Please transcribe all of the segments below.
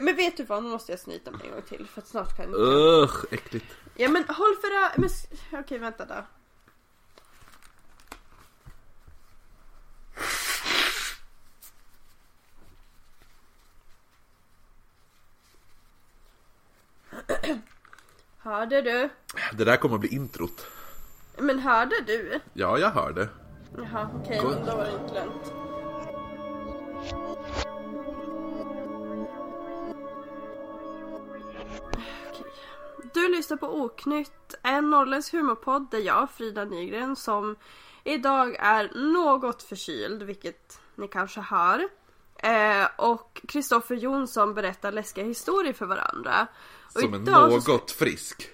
Men vet du vad, nu måste jag snyta mig en gång till för att snart kan jag Ugh, äckligt. Ja men håll för ö- men Okej vänta då. Hörde du? Det där kommer att bli introt. Men hörde du? Ja, jag hörde. Jaha okej, men då var det inte lönt. Du lyssnar på Oknytt, en norrländsk humorpodd där jag, Frida Nygren, som idag är något förkyld, vilket ni kanske hör. Eh, och Kristoffer Jonsson berättar läskiga historier för varandra. Och Som så- något frisk.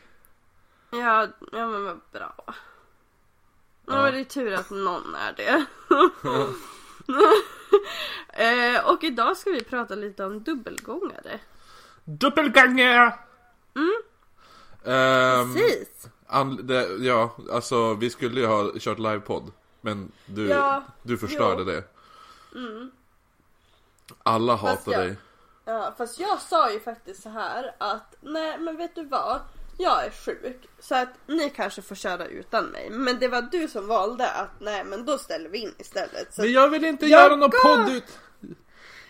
Ja, ja men vad bra. Ja. Ja. men det är tur att någon är det. eh, och idag ska vi prata lite om dubbelgångare. Dubbelgånger! Mm. Ehm, Precis! an, det, ja, alltså vi skulle ju ha kört livepodd. Men du, Ja, du förstörde jo. det. Alla Fast hatar jag- dig. Ja, fast jag sa ju faktiskt så här att nej men vet du vad? Jag är sjuk så att ni kanske får köra utan mig. Men det var du som valde att nej men då ställer vi in istället. Men jag vill inte Jag göra någon podd ut...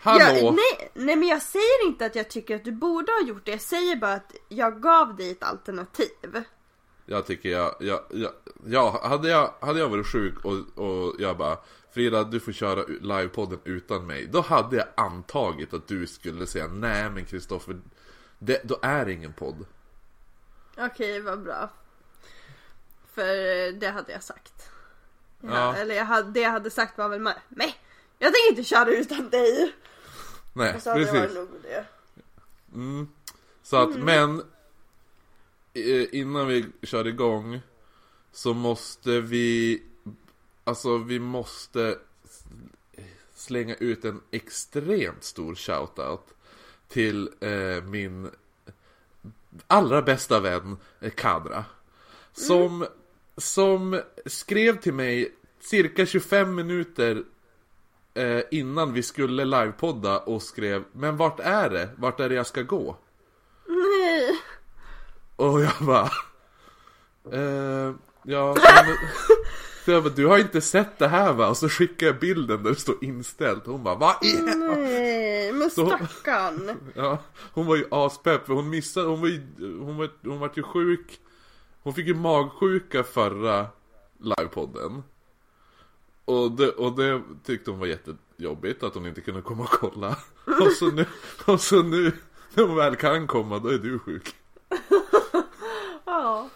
Hallå! Ja, nej, nej men jag säger inte att jag tycker att du borde ha gjort det. Jag säger bara att jag gav dig ett alternativ. Jag tycker jag, jag, jag, ja, hade jag, hade jag varit sjuk och, och jag bara Frida, du får köra livepodden utan mig. Då hade jag antagit att du skulle säga nej men Kristoffer, då är det ingen podd. Okej, vad bra. För eh, det hade jag sagt. Ja, Ja. Eller jag hade, det jag hade sagt var väl med, nej, jag tänker inte köra utan dig. Nej, Och så hade det precis. nog det. Mm. Så att, men eh, innan vi kör igång så måste vi, alltså vi måste slänga ut en extremt stor shoutout till eh, min allra bästa vän eh, Kadra. Som, som skrev till mig cirka 25 minuter eh, innan vi skulle livepodda och skrev Men vart är det? Vart är det jag ska gå? Nej. Och jag bara eh, Ja men, så jag bara, du har inte sett det här va? Och så skickar jag bilden där det står inställt Hon bara vad i Nej, men Så- stackarn. Ja, hon var ju aspepp för hon missade, hon var ju, hon var, hon var ju sjuk Hon fick ju magsjuka förra livepodden och det, och det tyckte hon var jättejobbigt att hon inte kunde komma och kolla Och så nu, och så nu när hon väl kan komma då är du sjuk Ja.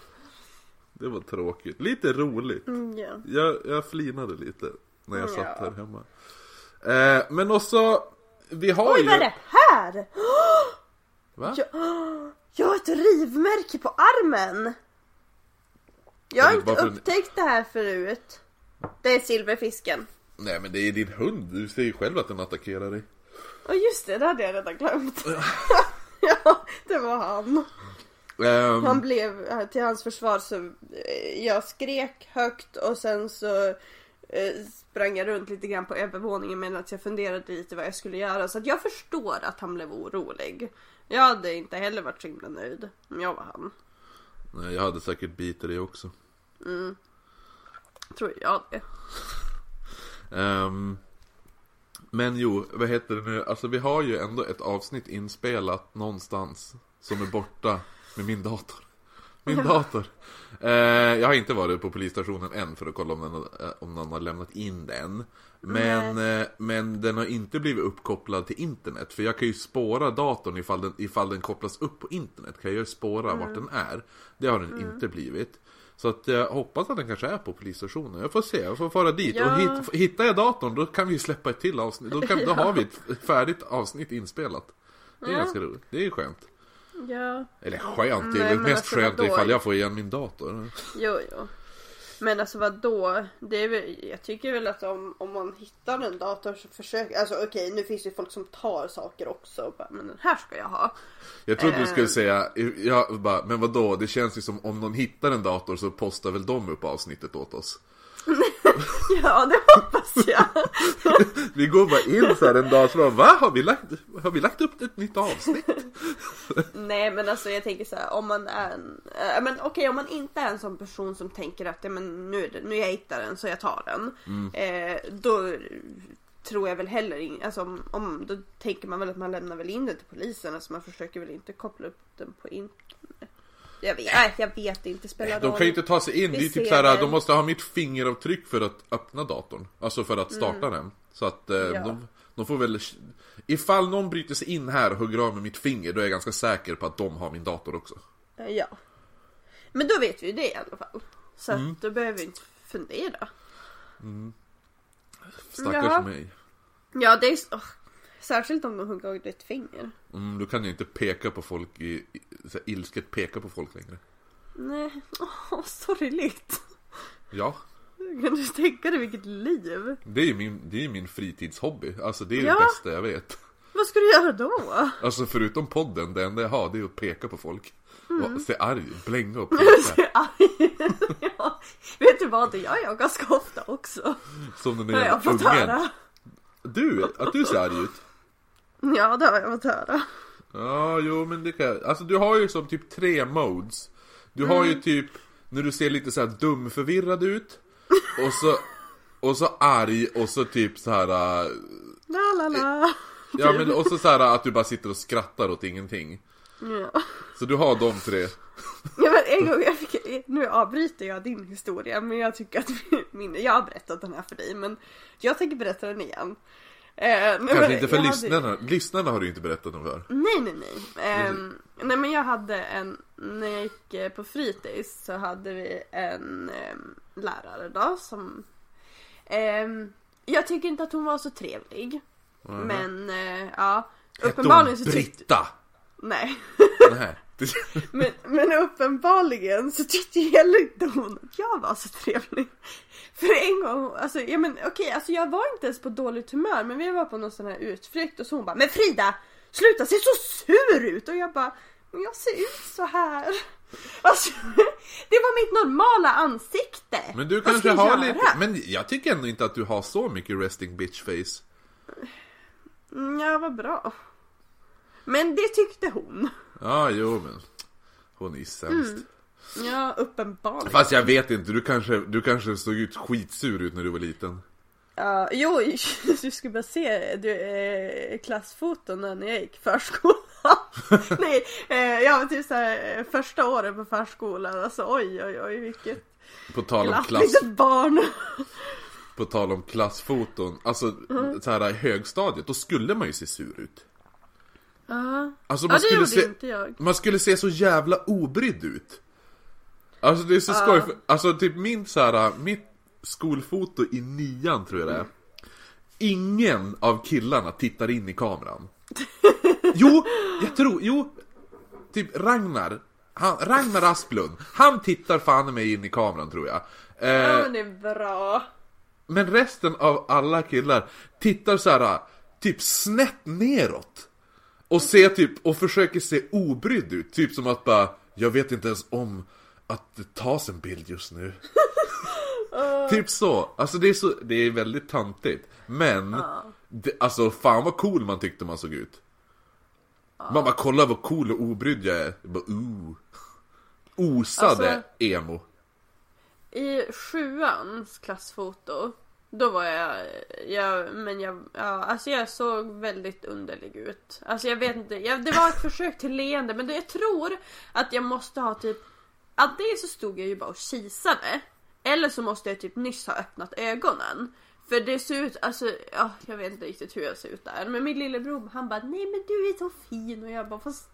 Det var tråkigt, lite roligt Mm, ja. Jag, jag flinade lite när jag satt Ja. här hemma eh, Men också, vi har Oj, ju vad är det här? Va? Jag, jag har ett rivmärke på armen. Jag har inte upptäckt det här förut. Det är silverfisken. Nej men det är din hund, du ser ju själv att den attackerar dig Och just det, det hade jag redan glömt. ja, det var han. Ehm, Han blev, till hans försvar så, eh, jag skrek högt och sen så eh, sprang jag runt lite grann på övervåningen medan jag funderade lite vad jag skulle göra. Så att jag förstår att han blev orolig. Jag hade inte heller varit så himla nöjd om jag var han. Nej, jag hade säkert bitit dig också. Tror jag det. Ehm, men jo, vad heter det nu? Alltså vi har ju ändå ett avsnitt inspelat någonstans som är borta med min dator. Min dator. Eh, jag har inte varit på polisstationen än för att kolla om, den, eh, om någon har lämnat in den. Men, eh, men den har inte blivit uppkopplad till internet. För jag kan ju spåra datorn ifall den, ifall den kopplas upp på internet. Kan jag ju spåra vart den är. Det har den inte blivit. Så att jag hoppas att den kanske är på polisstationen. Jag får se, jag får fara dit. Ja. Och hit, hittar jag datorn då kan vi släppa ett till avsnitt. Då, kan, då har vi ett färdigt avsnitt inspelat. Det är Ja. ganska roligt. Det är skönt. Ja, Eller skönt, det är Nej, väl mest alltså, skönt ifall jag får igen min dator. jo jo. Men alltså vad då? Det är väl, jag tycker väl att om, om man hittar en dator så försöker, alltså okej nu finns det folk som tar saker också bara, men den här ska jag ha. Jag trodde du Eh. skulle säga, jag bara, men vad då? Det känns ju som om någon hittar en dator så postar väl de upp avsnittet åt oss. Ja, det hoppas jag. Vi går bara in så här en dag så bara, va? Har vi lagt, har vi lagt upp ett nytt avsnitt? Nej men alltså jag tänker så här, om man är en, äh, men okej om man inte är en sån person som tänker att ja, men nu, nu jag hittar den så jag tar den. Eh, då tror jag väl heller in, alltså om, om, då tänker man väl att man lämnar väl in det till polisen. Alltså man försöker väl inte koppla upp den på internet. Jag vet, nej, jag vet inte, spelar De roll. kan ju inte ta sig in, det är typ ser så här, det. de måste ha mitt fingeravtryck för att öppna datorn. Alltså för att starta den. Så att eh, Mm. Ja. de, de får väl... Ifall någon bryter sig in här och hugger av med mitt finger, då är jag ganska säker på att de har min dator också. Eh, Ja. Men då vet vi ju det i alla fall. Så Mm. att då behöver vi inte fundera. Stackars Jaha. mig. Ja, det är åh, Särskilt om de hugger av ditt finger. Mm, då kan jag inte peka på folk i, i så här, ilsket peka på folk längre. Nej, åh, sorgligt. Ja, Kan du tänka dig vilket liv? det är ju min, det är ju min fritidshobby. Alltså det är Ja. det bästa jag vet. Vad ska du göra då? Alltså förutom podden, det enda jag har det är att peka på folk. Mm. Och se arg, blänga och peka. är arg. ja. Vet du vad, det gör jag ganska ofta också. Som den där ungen. Du, att du ser arg ut. Ja, det har jag fått höra. Ja, jo men det kan Alltså du har ju som typ tre modes. Du har Mm. ju typ när du ser lite så här dumförvirrad ut. Och så, och så arg och så typ så här. äh, La, la, la. Ja men och så så här att du bara sitter och skrattar åt ingenting. Ja. Så du har de tre. Ja, men en gång jag fick, nu avbryter jag din historia men jag tycker att min, jag har berättat den här för dig men jag tänker berätta den igen. Eh, Kanske inte för jag hade- lyssnarna. Lyssnarna har du inte berättat om för. Nej nej nej. Ehm, nej men jag hade en, när jag gick eh, på fritids så hade vi en ehm, lärare då som ehm, Jag tycker inte att hon var så trevlig. Men eh, ja. Uppenbarligen så tyckte... Britta! Nej. Nej. Men, men uppenbarligen så tyckte heller inte hon att jag var så trevlig. För en gång, alltså, ja men okej, alltså jag var inte ens på dåligt humör men vi var på någon sån här utflykt och så hon bara Men Frida! Sluta se så sur ut! Och jag bara Men jag ser ut så här. Alltså, det var mitt normala ansikte! Men du kanske har göra? lite, men jag tycker ändå inte att du har så mycket resting bitch face. Mm, Ja, vad bra. Men det tyckte hon. Ja, jo men. Hon är sämst. Mm. Ja, uppenbarligen. Fast jag vet inte, du kanske, du kanske såg ut skitsur ut när du var liten. Ja, jo, du skulle bara se du, eh, klassfoton när jag gick förskolan. Nej, eh, jag var typ såhär eh, första året på förskolan. Alltså oj, oj, oj, vilket På tal om glatt klass, litet barn. på tal om klassfoton. Alltså Mm. så här högstadiet, då skulle man ju se sur ut. Ja, Alltså ja man det skulle gjorde se, inte jag. man skulle se så jävla obrydd ut. Alltså det är så skoj, för, alltså typ min så här, mitt skolfoto i nian tror jag det är. Ingen av killarna tittar in i kameran. Jo, jag tror, jo. Typ Ragnar, han, Ragnar Asplund, han tittar fan mig in i kameran tror jag. Ja, Eh, men det är bra. men resten av alla killar tittar så här typ snett neråt. Och ser typ, och försöker se obrydd ut. Typ som att bara, jag vet inte ens om att det tas en bild just nu. typ så. Alltså det är så, det är väldigt tantigt. Men, det, alltså fan vad cool man tyckte man såg ut. Man bara, kolla vad cool och obrydd jag är. Jag bara, ooh. Osade Alltså- emo. I sjuans klassfoto då var jag, jag men jag, ja, alltså jag såg väldigt underlig ut. Alltså jag vet inte, jag, det var ett försök till leende men det, jag tror att jag måste ha typ, antingen så stod jag ju bara och kisade. Eller så måste jag typ nyss ha öppnat ögonen. För det ser ut, alltså, ja, jag vet inte riktigt hur jag ser ut där. Men min lillebror han bara, nej men du är så fin och jag bara, fast,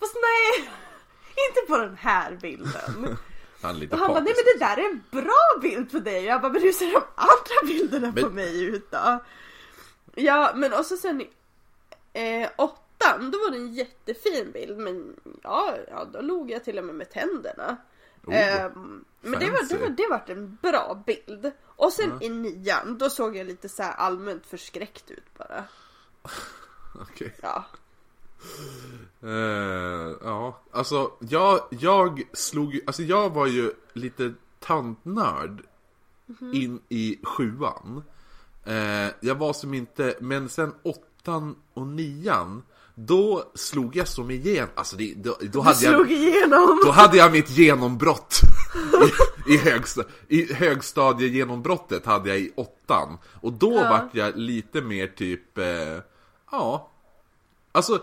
fast nej! Inte på den här bilden. Lite Och han bara, nej men det där är en bra bild på dig. Jag bara, men hur ser de andra bilderna Men- på mig ut då? Ja, men och så sen eh, åttan, då var det en jättefin bild. Men ja, ja då log jag till och med med tänderna. Oh, Ehm, men det var, det, var, det var en bra bild. Och sen i nian, då såg jag lite så här allmänt förskräckt ut bara. Okej. Ja. Eh, ja, alltså jag, jag slog alltså jag var ju lite tantnörd in i sjuan. Eh, jag var som inte, men sen åttan och nian då slog jag som igen, alltså det, då, då, hade jag, igenom! då hade jag mitt genombrott i, i, högsta, i högstadiegenombrottet hade jag i åttan Och då Ja. vart jag lite mer typ, eh, ja Alltså,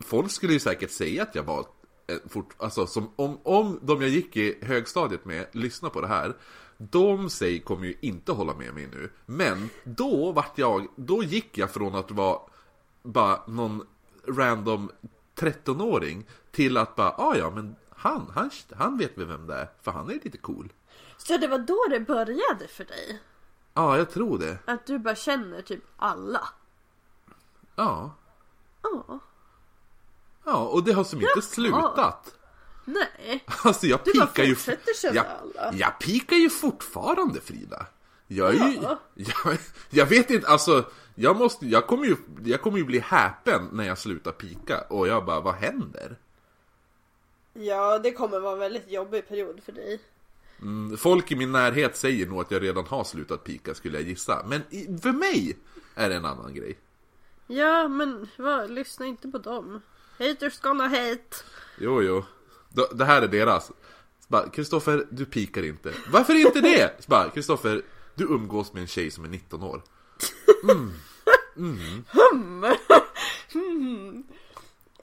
folk skulle ju säkert säga att jag var eh, fort, alltså som, om, om de jag gick i högstadiet med lyssnar på det här De säger kommer ju inte hålla med mig nu Men då vart jag, då gick jag från att vara bara någon random 13-åring till att bara, ah, ja men han, han, han vet väl vem det är, för han är lite cool. Så det var då det började för dig? Ja, jag tror det. Att du bara känner typ alla? Ja. Ja. Ja, och det har som inte slutat. Nej. Alltså jag Du pikar ju... jag, jag pikar ju fortfarande Frida. Jag är ju... Ja. Jag, jag vet inte, alltså... Jag måste, jag kommer ju, jag kommer ju bli häpen när jag slutar pika och jag bara, vad händer? Ja, det kommer vara en väldigt jobbig period för dig. Mm, Folk i min närhet säger nog att jag redan har slutat pika skulle jag gissa. Men i, för mig är det en annan grej. Ja, men vad, lyssna inte på dem. Haters gonna hate. Jo, jo. Det, här är deras. Kristoffer, du pikar inte. Varför inte det? Så Kristoffer, du umgås med en tjej som är 19 år.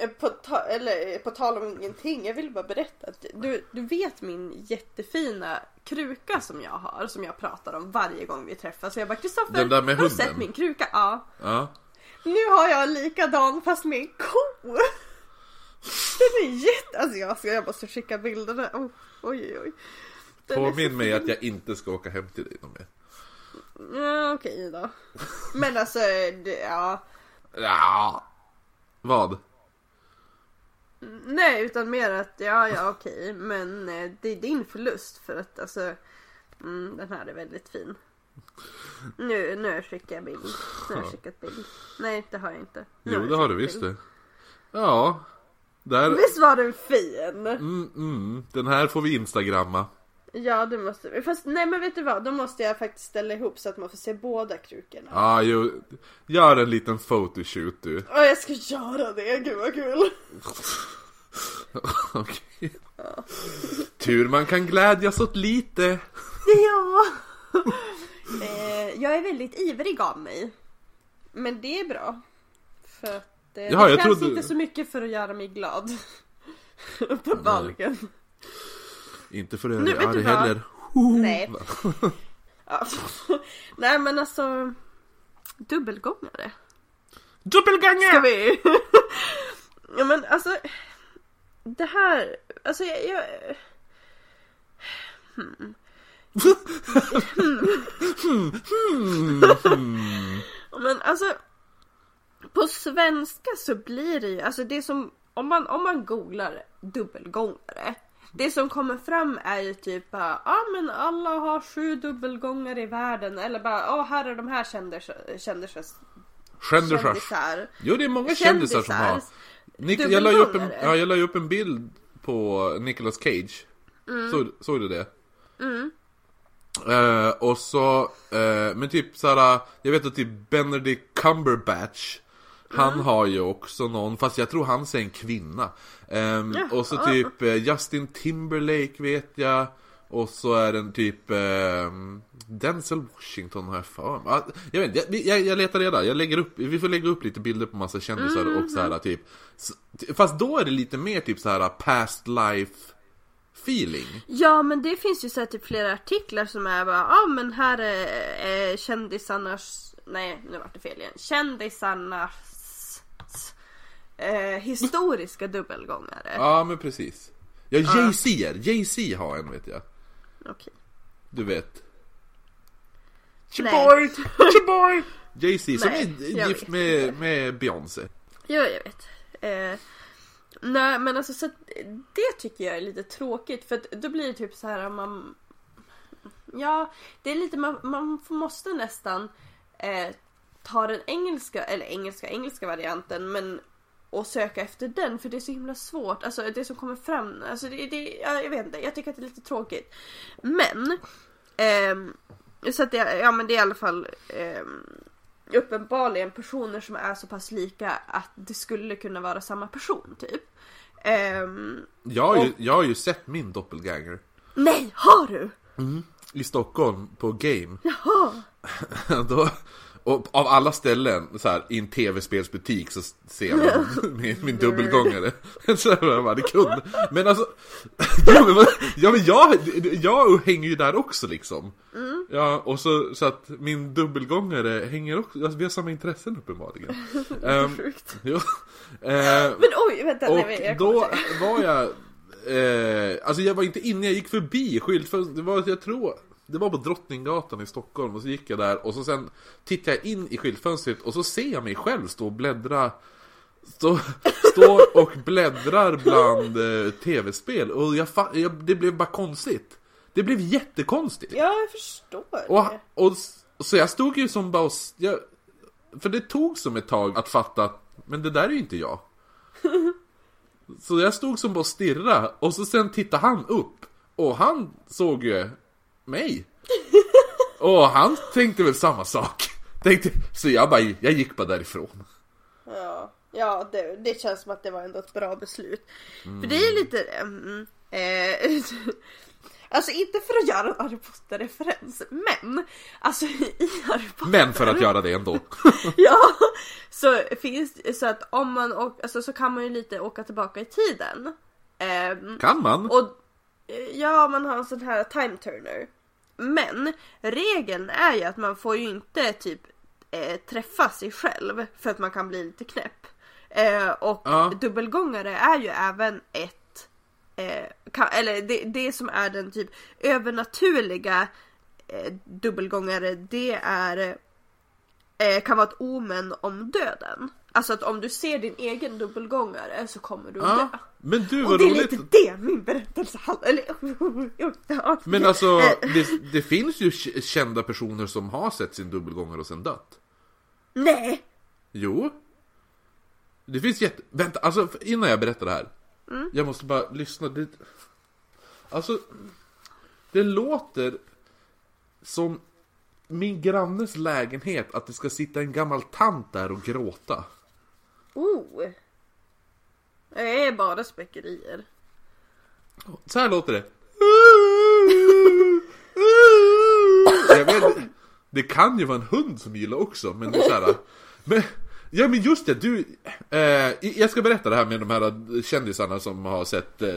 Eh, På, ta- eller, på tal om ingenting, jag vill bara berätta att du, du vet min jättefina kruka som jag har, som jag pratar om varje gång vi träffas. Så jag bara Kristoffer, har du sett min kruka? Ja. Ja. Nu har jag likadan fast med en ko. Den är jätte... Alltså jag, ska, jag måste skicka bilderna. Oh, oj oj. Den Påminn mig fin. att jag inte ska åka hem till dig någon mer. Ja okej då. Men alltså, det, ja. Ja. Vad? Nej utan mer att ja ja okej men eh, det är din förlust för att alltså mm, den här är väldigt fin. Nu, nu skickar jag bild. Nu har jag skickat bild. Nej det har jag inte. Nu Jo, det har du visst det. Ja. Där. Visst var den fin? Mm, mm. Den här får vi instagramma. Ja det måste vi. Fast nej men vet du vad? Då måste jag faktiskt ställa ihop så att man får se båda krukorna. Ja, jo. Gör en liten photoshoot du. Ja jag ska göra det, gud vad kul. Okej. Tur man kan glädjas åt lite. Ja. eh, jag är väldigt ivrig av mig. Men det är bra. För att eh, Jaha, det jag krävs trodde- inte så mycket för att göra mig glad. På dagen. Inte för att göra det vad? heller. Nej. Ja. Nej men alltså. Dubbelgångare. Dubbelgånger! Ska vi? ja men alltså. Det här. Alltså jag. jag Men alltså på svenska så blir det ju, alltså det som, om man, om man googlar dubbelgångare. Det som kommer fram är ju typ bara, ja ah, men alla har sju dubbelgångare i världen. Eller bara, ja här är de här kändisar, kändisar, Kändisar. kändisar. Jo, det är många kändisar som har. Nick, jag, la upp en, ja, jag la upp en bild på Nicolas Cage. Mm. Såg, såg du det? Eh, och så, eh, men typ såhär, jag vet att typ Benedict Cumberbatch Han Mm. har ju också någon, fast jag tror han är en kvinna Ehm, Jaha. Och så typ eh, Justin Timberlake vet jag Och så är den typ ehm, Denzel Washington har jag för mig. Ah, Jag vet jag, jag, jag letar reda, jag lägger upp, vi får lägga upp lite bilder på massa kändisar Mm, och så här typ Fast då är det lite mer typ så här past life feeling Ja men det finns ju så här typ flera artiklar som är bara, ja ah, men här är, är kändisarnas, nej nu vart det fel igen. Kändisarnas eh, historiska dubbelgångare. Ja men precis Ja Jay-Z är, Jay-Z har en vet jag Okej. Du vet Nej. Chiboy! Chiboy! Jay-Z som är gift med, med Beyoncé Jo jag vet. Eh, nej men alltså så att, det tycker jag är lite tråkigt för att då blir det typ så här man Ja, det är lite man, man måste nästan eh, ta den engelska, eller engelska, engelska varianten men och söka efter den för det är så himla svårt. Alltså det som kommer fram, alltså det, det ja, jag vet inte, jag tycker att det är lite tråkigt. Men Ehm, så att det, ja men det är i alla fall ehm, uppenbarligen personer som är så pass lika att det skulle kunna vara samma person typ. Ehm, Jag har, ju, jag har ju sett min doppelganger nej, har du? i Stockholm på Game. Jaha! Då, och av alla ställen, så här, i en tv-spelsbutik så ser jag min, min dubbelgångare. Så jag bara, det kunde. Men alltså, ja men, ja, jag, jag hänger ju där också liksom. Ja, och så, så att min dubbelgångare hänger också, alltså vi har samma intressen uppenbarligen. um, Sjukt. jo, eh, Men oj, vänta. och nej, jag då till- var jag eh, Alltså jag var inte inne, jag gick förbi skyltfönstret Det var, jag tror Det var på Drottninggatan i Stockholm och så gick jag där och så sen Tittade jag in i skyltfönstret och så ser jag mig själv stå och bläddra Stå, och bläddrar bland eh, tv-spel. Och jag, jag, det blev bara konstigt. Det blev jättekonstigt. Ja, jag förstår och, och, så jag stod ju som bara och, jag, För det tog som ett tag att fatta att, Men det där är ju inte jag. Så jag stod som bara och stirrade och så sen tittade han upp Och han såg ju mig Och han tänkte väl samma sak tänkte, Så jag bara, jag gick bara därifrån Ja, ja det, det känns som att det var ändå ett bra beslut. För det är lite det. Mm, eh, alltså inte för att göra en Harry Potter-referens, men alltså i Harry Potter. Men för att göra det ändå Ja, så finns det så att om man åker, alltså så kan man ju lite åka tillbaka i tiden. Ehm, Kan man? och eh, ja, man har en sån här time turner. Men regeln är ju att man får ju inte typ eh, träffa sig själv för att man kan bli lite knäpp. Eh, och Ja. dubbelgångare är ju även ett eh, kan, eller det, det som är den typ övernaturliga eh, dubbelgångare det är eh, kan vara ett omen om döden. Alltså att om du ser din egen dubbelgångare så kommer du att dö. Men du Och vad det är roligt lite det min berättelse handlar. Men alltså, Eh, det, det finns ju k- kända personer som har sett sin dubbelgångare och sen dött Nej! Jo. Det finns jätte... Vänta, alltså innan jag berättar det här. Jag måste bara lyssna. Det... Alltså, det låter som min grannes lägenhet att det ska sitta en gammal tant där och gråta. Oh! Det är bara spekuerier. Så här låter det. Jag vet, det kan ju vara en hund som gillar också, men det är så här. Men, ja men just det, du, eh, jag ska berätta det här med de här kändisarna som har sett eh,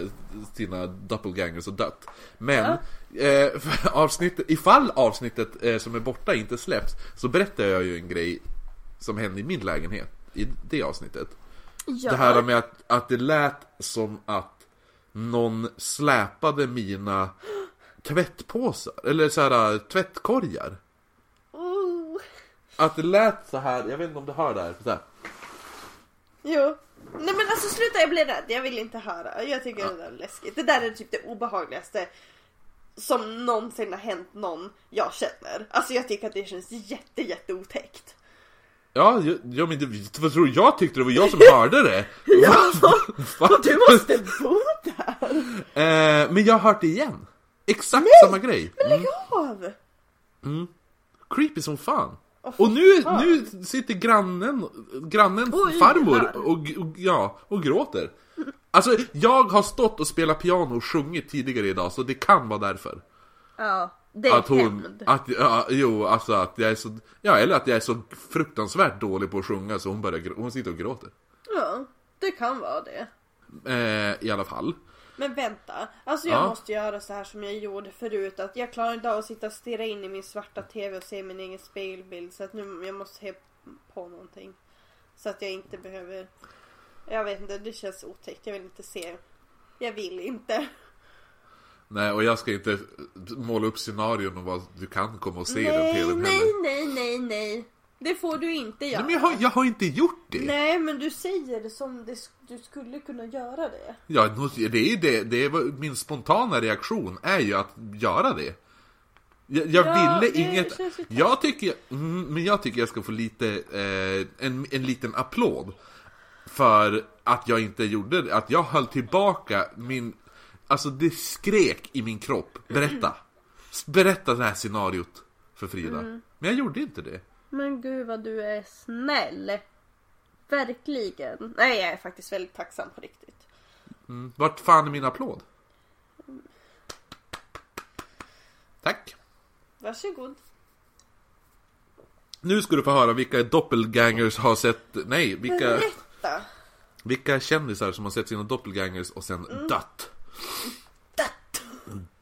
sina doppelgangers och dött. Men, eh, för avsnittet, ifall avsnittet eh, som är borta inte släpps, så berättar jag ju en grej som hände i min lägenhet i det avsnittet. Ja. Det här med att, att det lät som att någon släpade mina tvättpåsar, eller så här tvättkorgar. Oh. Att det lät så här, jag vet inte om du hör det här, så här. Jo. Nej men alltså sluta jag blir rädd, jag vill inte höra. Jag tycker det där är läskigt. Det där är typ det obehagligaste som någonsin har hänt någon jag känner. Alltså jag tycker att det känns jätte jätte otäckt. Ja, jag, ja men det, vad tror du? Jag tyckte det var jag som hörde det. Ja, Va? du måste bo där. Eh, men jag har hört det igen. Exakt samma grej. Men lägg av! Creepy som fan. Åh, Och nu, fan. nu sitter grannen, grannen Oj, farmor och, och, ja, och gråter. Alltså, jag har stått och spelat piano och sjungit tidigare idag, så det kan vara därför. Ja, det är Att hon, hämnd. att, ja, jo, alltså att jag är så, ja eller att jag är så fruktansvärt dålig på att sjunga så hon börjar, hon sitter och gråter. Ja, det kan vara det. Eh, I alla fall. Men vänta, alltså jag Ja. måste göra så här som jag gjorde förut. Att jag klarar inte av att sitta och stirra in i min svarta TV och se min egen spegelbild. Så att nu jag måste se på någonting. Så att jag inte behöver... Jag vet inte, det känns otäckt. Jag vill inte se. Jag vill inte. Nej, och jag ska inte måla upp scenarion om vad du kan komma och se i den nej, tvn nej, heller. nej, nej, nej. Det får du inte göra. Nej, men jag har, jag har inte gjort det. Nej, men du säger det som det, du skulle kunna göra det. Ja, det är det, det är, min spontana reaktion är ju att göra det. Jag, jag Ja, ville inget... Jag tycker, mm, men jag tycker jag ska få lite, eh, en, en liten applåd. För att jag inte gjorde det, att jag höll tillbaka min... Alltså det skrek i min kropp, berätta. berätta det här scenariot för Frida. Men jag gjorde inte det. Men gud vad du är snäll. Verkligen. Nej jag är faktiskt väldigt tacksam på riktigt. Mm. Vart fan är min applåd? Tack. Varsågod. Nu ska du få höra vilka doppelgangers har sett, nej, vilka, Berätta. vilka kändisar som har sett sina doppelgangers och sen dött. Dött.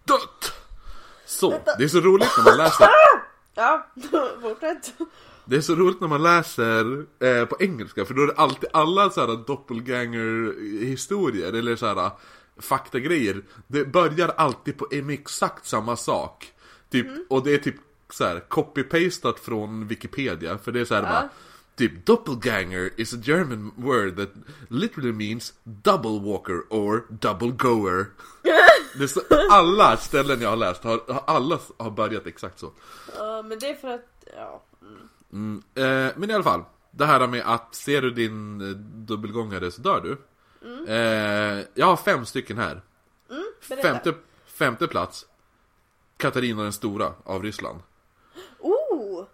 Dött! Så, det är så roligt när man läser Ja, fortsätt. Det är så roligt när man läser eh, på engelska för då är det alltid alla såhär doppelganger-historier eller såhär faktagrejer. Det börjar alltid på en exakt samma sak. Typ, och det är typ såhär copy-pastat från Wikipedia för det är såhär bara Typ doppelganger is a German word that literally means double walker or double goer så, Alla ställen jag har läst har, alla har börjat exakt så Ja men det är för att, ja. Mm, eh, men i alla fall, det här med att ser du din eh, dubbelgångare så dör du. Eh, jag har fem stycken här. berätta. femte, femte plats, Katarina den stora av Ryssland. Oh!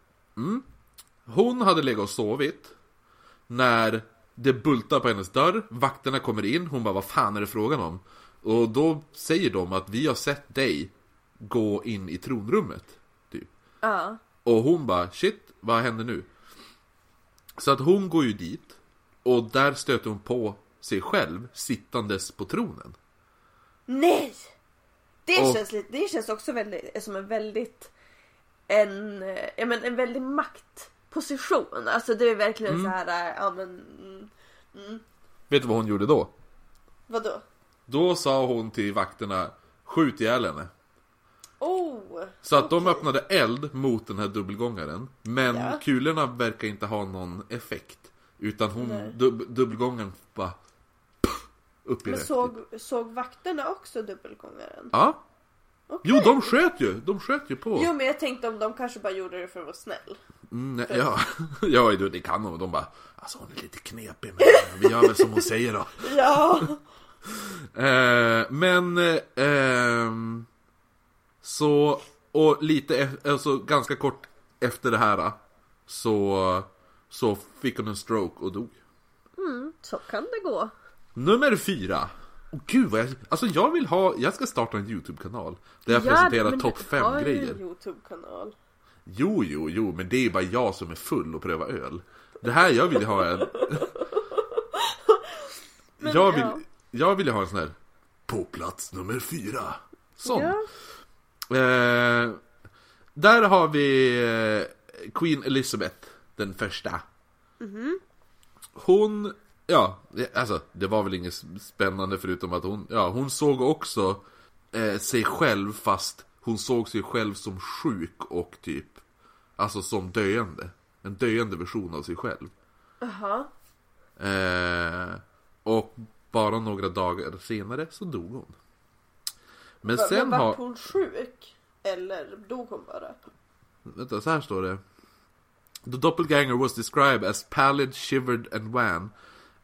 Hon hade legat och sovit när det bultar på hennes dörr, vakterna kommer in, hon bara vad fan är det frågan om? Och då säger de att vi har sett dig gå in i tronrummet. Typ. Ja. Och hon bara shit, vad händer nu? Så att hon går ju dit och där stöter hon på sig själv sittandes på tronen. Nej! Det, Och- känns, lite, det känns också väldigt, som en väldigt en, ja, men en väldig maktposition. Alltså det är verkligen så här, eh, ja men mm, Vet du vad hon gjorde då? vadå? Då sa hon till vakterna skjut ihjäl henne. Oh! Så att de öppnade eld mot den här dubbelgångaren. Men Ja. kulorna verkar inte ha någon effekt. Utan hon, dub, dubbelgångaren bara upp i Men såg, såg vakterna också dubbelgångaren? Ja. Okej. Jo, de sköt ju! De sköt ju på. Jo men jag tänkte om de kanske bara gjorde det för att vara snäll. Mm, ja, ja, du, det kan de. De bara, alltså hon är lite knepig men vi gör väl som hon säger då. Ja! Eh, men, eh, så, och lite, e- alltså ganska kort efter det här så, så fick hon en stroke och dog. Så kan det gå. Nummer fyra. Åh gud vad jag, alltså jag vill ha, jag ska starta en YouTube-kanal. Där jag Ja, presenterar topp du har fem ju grejer. en Youtube-kanal. Jo, jo, jo, men det är bara jag som är full och prövar öl. Det här, jag vill ju ha en... jag, vill, ja. jag vill ju ha en sån här... På plats nummer fyra. Sån. Ja. Eh, där har vi eh, Queen Elizabeth, den första. Hon, ja, alltså det var väl inget spännande förutom att hon, ja, hon såg också eh, sig själv fast hon såg sig själv som sjuk och typ, alltså som döende. En döende version av sig själv. Jaha. Eh, och bara några dagar senare så dog hon. Men Va- sen Men har... vart hon sjuk? Eller dog hon bara? Vänta, så här står det. The doppelganger was described as pallid, shivered and wan.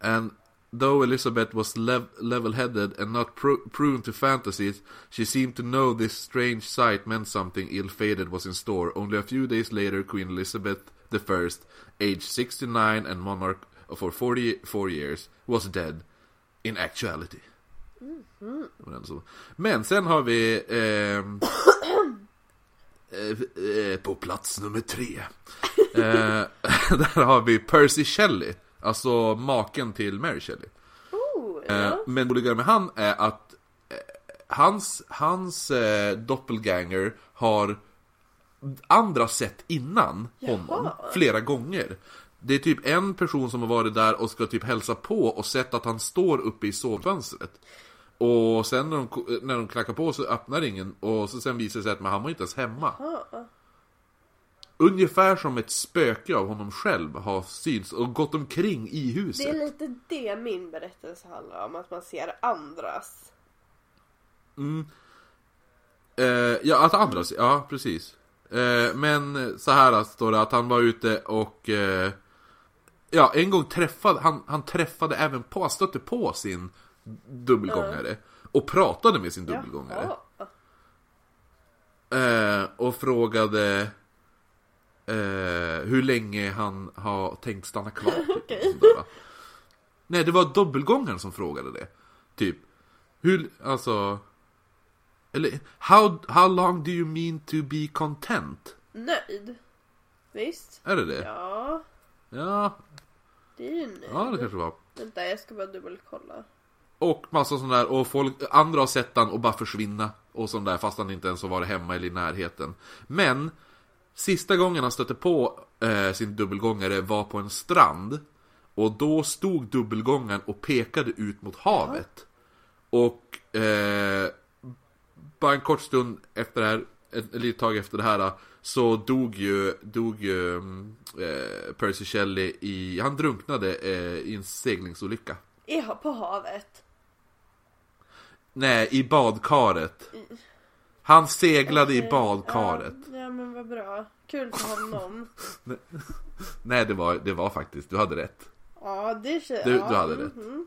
And though Elizabeth was lev- level-headed and not pr- prone to fantasies, she seemed to know this strange sight meant something ill-fated was in store. Only a few days later, Queen Elizabeth First, aged 69 and monarch for 44 years, was dead. In actuality. Den som- Men sen har vi... ehm, eh, eh, på plats nummer tre. eh, där har vi Percy Shelley. Alltså maken till Mary Shelley. Oh, Eh, ja. men det roliga med han är att eh, hans, hans eh, doppelganger har andra sett innan honom Jaha. flera gånger. Det är typ en person som har varit där och ska typ hälsa på och sett att han står uppe i sovfönstret. Och sen när de, när de knackar på så öppnar ingen och så sen visar det sig att men han var inte ens hemma. Ja. Ungefär som ett spöke av honom själv har synts och gått omkring i Det huset. är lite det min berättelse handlar om. Att man ser andras. Eh, ja, att andra, ja precis. Eh, men så här står det att han var ute och eh, Ja, en gång träffade han, han träffade även på, han stötte på sin dubbelgångare Och pratade med sin dubbelgångare Jaha. Eh, och frågade eh, hur länge han har tänkt stanna kvar. Typ, sånt där? Nej, det var dubbelgångaren som frågade det. Typ, hur, alltså... Eller, how, how long do you mean to be content? Nöjd. Visst. Är det det? Ja, Ja, det är ju nöjd. ja det kanske var. Vänta, jag ska bara dubbelkolla. Och massa sånt där, och folk, andra har sett han och bara försvinna och sånt där fast han inte ens har varit hemma eller i närheten. Men, sista gången han stötte på eh, sin dubbelgångare var på en strand. Och då stod dubbelgångaren och pekade ut mot havet. Och eh, bara en kort stund efter det här, ett, ett litet tag efter det här, så dog ju, dog ju mm, eh, Percy Shelley i, han drunknade eh, i en seglingsolycka. I, på havet. Nej, i badkaret. Han seglade i Okej, badkaret. Men vad bra. Kul för honom. Nej, det var, det var faktiskt, du hade rätt. Ja, det känns... Du, du hade rätt. mhm.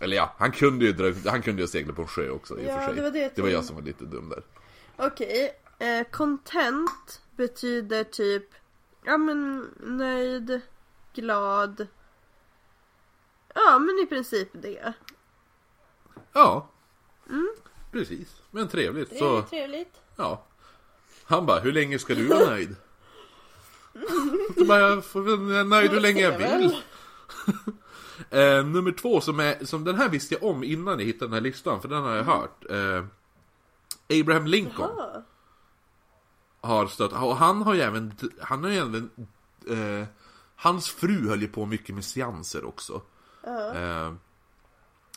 Eller ja, han kunde ju, dra, han kunde ju segla på en sjö också i och Ja, för sig. det var det det var jag som var lite dum där. Okej. Eh, content betyder typ... Ja men nöjd, glad. Ja men i princip det. Ja. Precis. Men trevligt. Så, Trevligt, trevligt. ja. Han bara, hur länge ska du vara nöjd? Så bara, jag får vara nöjd hur länge jag vill. Eh, nummer två, som, är, som den här visste jag om innan jag hittade den här listan, för den har jag hört. Eh, Abraham Lincoln Ja. har stött, och han har ju även, han har ju även, eh, hans fru höll ju på mycket med seanser också. Eh,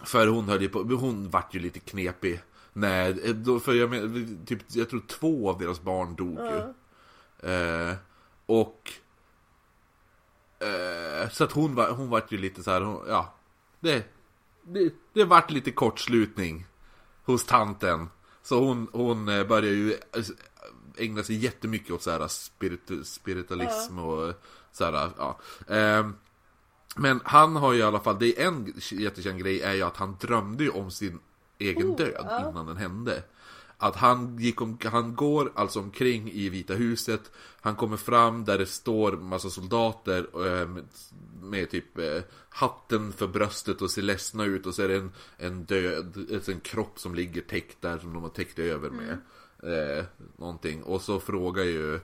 för hon höll ju på, hon vart ju lite knepig. Nej, eh, då, för jag men, typ, jag tror två av deras barn dog ju. Eh, och eh, Så att hon var, hon vart ju lite så här, hon, ja. Det, det, det vart lite kortslutning Hos tanten. Så hon, hon eh, började ju eh, ägna sig jättemycket åt så här spiritu, spiritualism och så här, ja. Ehm, men han har ju i alla fall, det är en jättekänd grej är ju att han drömde ju om sin egen Oh, död ja. innan den hände. Att han, gick om, han går alltså omkring i Vita huset, han kommer fram där det står massa soldater eh, med, med typ eh, hatten för bröstet och ser ledsna ut och så är det en, en död, alltså en kropp som ligger täckt där som de har täckt över med. Eh, någonting. Och så frågar ju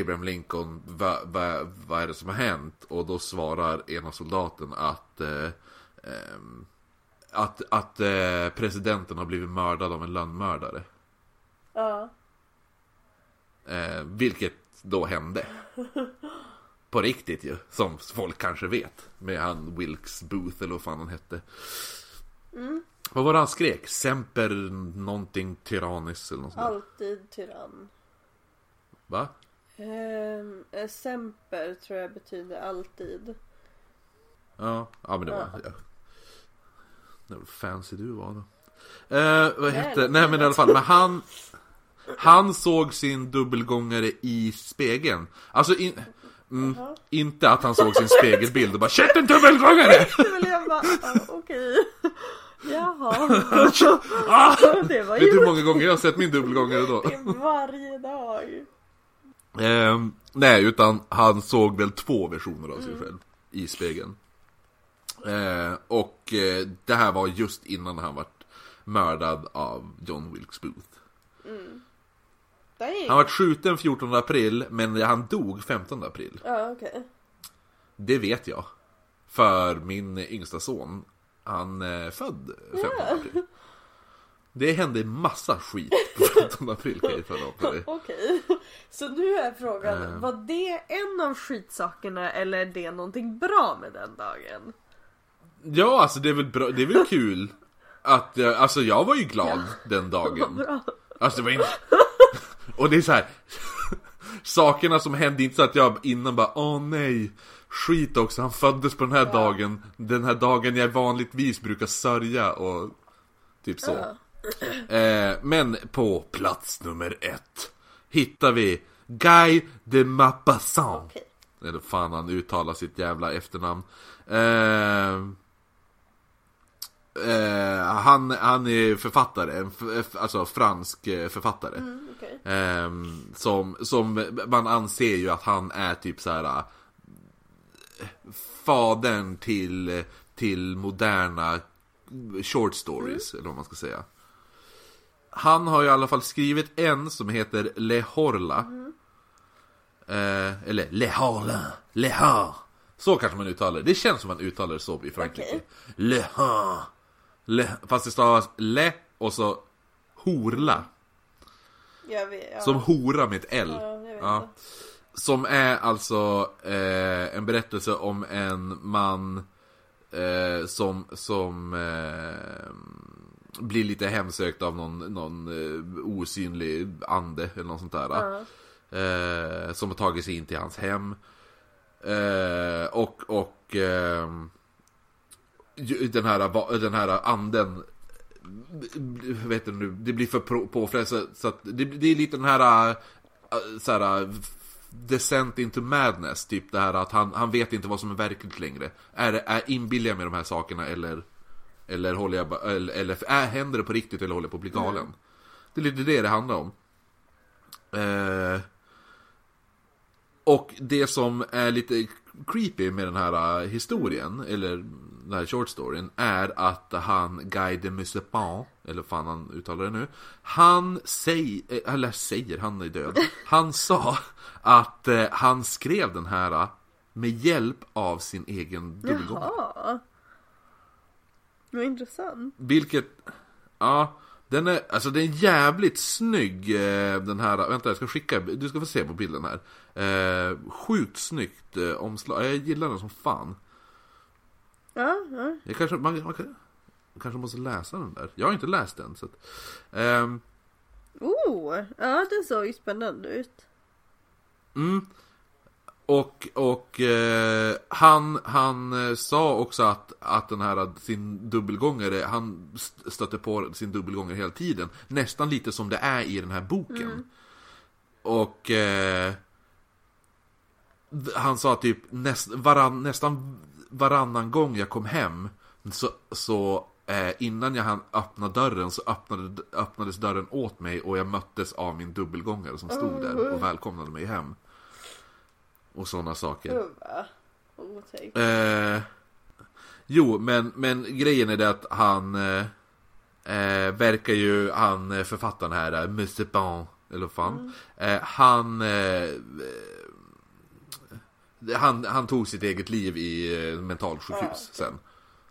Abraham Lincoln, vad va, vad är det som har hänt? Och då svarar ena soldaten att eh, ehm, att, att eh, presidenten har blivit mördad av en lönnmördare. Ja. Eh, vilket då hände. På riktigt ju, som folk kanske vet. Med han Wilkes Booth eller vad fan han hette. Vad var det han skrek? Semper någonting tyrannis eller något sånt där. Alltid tyrann. Va? Ehm, eh, semper tror jag betyder alltid. Ja, ja men det var... Ja. Det var fancy du var då. Eh, vad hette... Nej, men i alla fall, men han... Han såg sin dubbelgångare i spegeln. Alltså in, mm, inte att han såg sin spegelbild och bara Shit en dubbelgångare! Okej. Jaha. ah! Det var Vet du hur många gånger jag har sett min dubbelgångare då? varje dag. Ehm, nej, utan han såg väl två versioner av sig själv i spegeln. Eh, och eh, det här var just innan han vart mördad av John Wilkes Booth. Dang. Han vart skjuten 14 april, men han dog 15 april. Ja, okej. Det vet jag. För min yngsta son, han är född 15 april. Det hände massa skit på 15 april kan jag tala om för dig. Okej. Så nu är frågan, Eh. var det en av skitsakerna eller är det någonting bra med den dagen? Ja, alltså det är väl bra, det är väl kul att, alltså jag var ju glad den dagen. Bra. Alltså det var inte... Och det är så här. Sakerna som hände, inte så att jag innan bara åh nej Skit också, han föddes på den här dagen Den här dagen jag vanligtvis brukar sörja och Typ så eh, Men på plats nummer ett Hittar vi Guy de Maupassant Okej. Eller fan han uttalar sitt jävla efternamn eh, Eh, han, han är författare, en alltså fransk eh, författare. Mm, okej. Ehm, som, som man anser ju att han är typ så här Fadern till, till moderna short stories, eller vad man ska säga. Han har i alla fall skrivit en som heter Le Horla. Eh, eller Le Horla, Le Har. Så kanske man uttalar det. Det känns som man uttalar det så i Frankrike. Okej. Le Har. Le, fast det stavas Le och så Horla. Jag vet, ja. Som hora med ett L. Ja. Som är alltså eh, en berättelse om en man eh, som, som eh, blir lite hemsökt av någon, någon eh, osynlig ande eller något sånt där. Eh, som har tagit sig in till hans hem. Eh, och och eh, ju- den, här, den här anden vet du nu, det blir för på- påfrestande så att det, det är lite den här äh, så här äh, descent into madness, typ det här att han, han vet inte vad som är verkligt längre. Är, är inbillar jag med de här sakerna eller eller håller jag eller, eller är, händer det på riktigt eller håller jag på att bli galen? Det är lite det det handlar om. Eh, och det som är lite creepy med den här äh, historien, eller den här short storyn, är att han, Guy de Musepan, eller fan han uttalar det nu, han säger, eller säger, han är död, han sa att eh, han skrev den här äh, med hjälp av sin egen dubbelgångare. Jaha. Vad intressant. Vilket, ja, den är, alltså den är jävligt snygg eh, den här, vänta jag ska skicka, du ska få se på bilden här. Eh, sjukt snyggt eh, omslag, jag gillar den som fan. Ja, ja. Jag kanske, man, man, man kanske måste läsa den där, jag har inte läst den så att, ehm, Oh, ja den såg ju spännande ut. Mm. Och, och eh, han, han eh, sa också att, att den här sin dubbelgångare, han st- stötte på sin dubbelgångare hela tiden. Nästan lite som det är i den här boken. Och eh, han sa typ näst, varann, nästan varannan gång jag kom hem så, så eh, innan jag hann öppna dörren så öppnade, öppnades dörren åt mig och jag möttes av min dubbelgångare som stod där och välkomnade mig hem. Och sådana saker. Eh, jo, men, men grejen är det att han eh, eh, verkar ju, han eh, författaren här, eh, Monsieur Bon, eller fan. Eh, han, han, han tog sitt eget liv i eh, mentalsjukhus sen.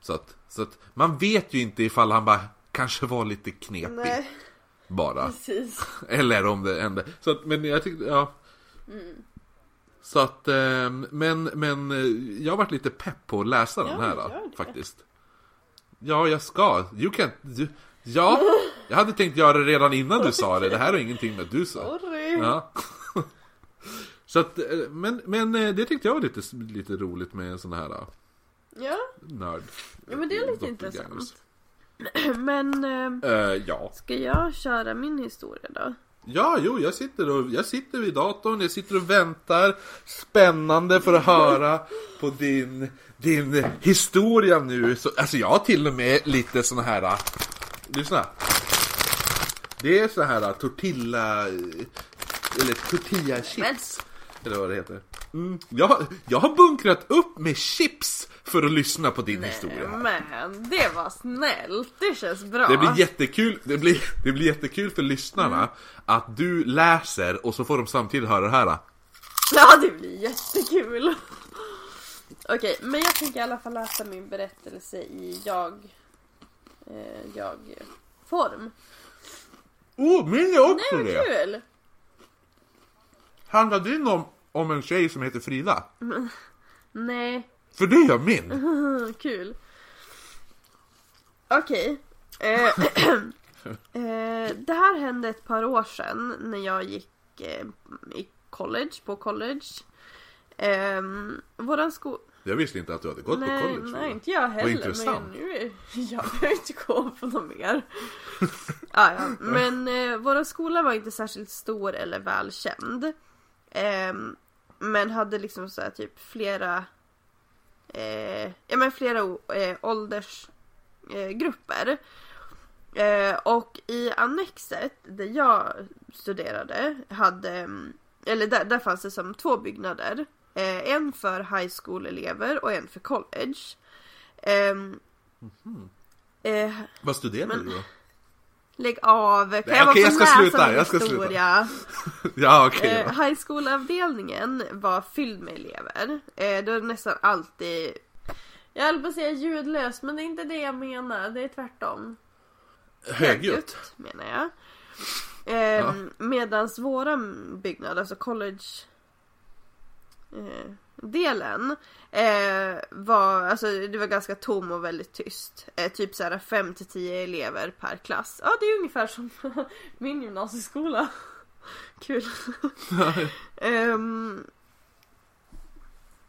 Så att, så att man vet ju inte ifall han bara kanske var lite knepig Nej, bara. precis. Eller om det hände. Så att, men jag tyckte, ja. Så att, eh, men, men eh, jag har varit lite pepp på att läsa den Ja, här gör det. faktiskt. Ja, jag ska. You can, ja, jag hade tänkt göra det redan innan du sa det. Det här har ingenting med att du sa. Sorry. Ja. Så att, eh, men, men eh, det tyckte jag var lite, lite roligt med en sån här eh, Ja, nörd. ja men det är lite intressant. Men Eh, ja. ska jag köra min historia då? Ja, jo, jag sitter, och, jag sitter vid datorn, jag sitter och väntar Spännande för att höra på din, din historia nu så, Alltså jag har till och med lite såna här Lyssna Det är såna här tortilla Eller tortilla chips Eller vad det heter mm. jag, har- jag har bunkrat upp med chips för att lyssna på din historia här. Men det var snällt, det känns bra. Det blir jättekul, det blir, det blir jättekul för lyssnarna Mm. att du läser och så får de samtidigt höra det här. Ja, det blir jättekul. Okej, men jag tänker i alla fall läsa min berättelse i jag... Eh, jag-form. Oh, min är också Nej, vad det! kul! Handlar din om, om en tjej som heter Frida? Nej, För det gör min! kul. Okej. Eh, eh, det här hände ett par år sedan när jag gick eh, i college, på college. Eh, våran skola... Jag visste inte att du hade gått nej, på college. Nej, inte jag heller. intressant. Men nu är, jag behöver inte gå på något mer. ah, ja. Men eh, vår skola var inte särskilt stor eller välkänd. Men hade liksom så här typ flera eh, ja men flera eh, ålders eh, och i annexet där jag studerade hade, mm, eller där, där fanns det som två byggnader. Eh, en för high school-elever och en för college. Ehm, eh, Vad studerar Men- du då? Lägg av, kan Nej, jag okej, bara jag ska sluta, jag ska sluta. historia? Ja okej Eh, då. high school-avdelningen var fylld med elever. Eh, det var nästan alltid, jag höll på att säga ljudlöst men det är inte det jag menar, det är tvärtom. Högljutt. menar jag. Eh, Medans våran byggnad, alltså college eh, delen eh, var, alltså det var ganska tom och väldigt tyst. Eh, typ såhär 5 till 10 elever per klass. Ja det är ungefär som min gymnasieskola. Kul. Ehm,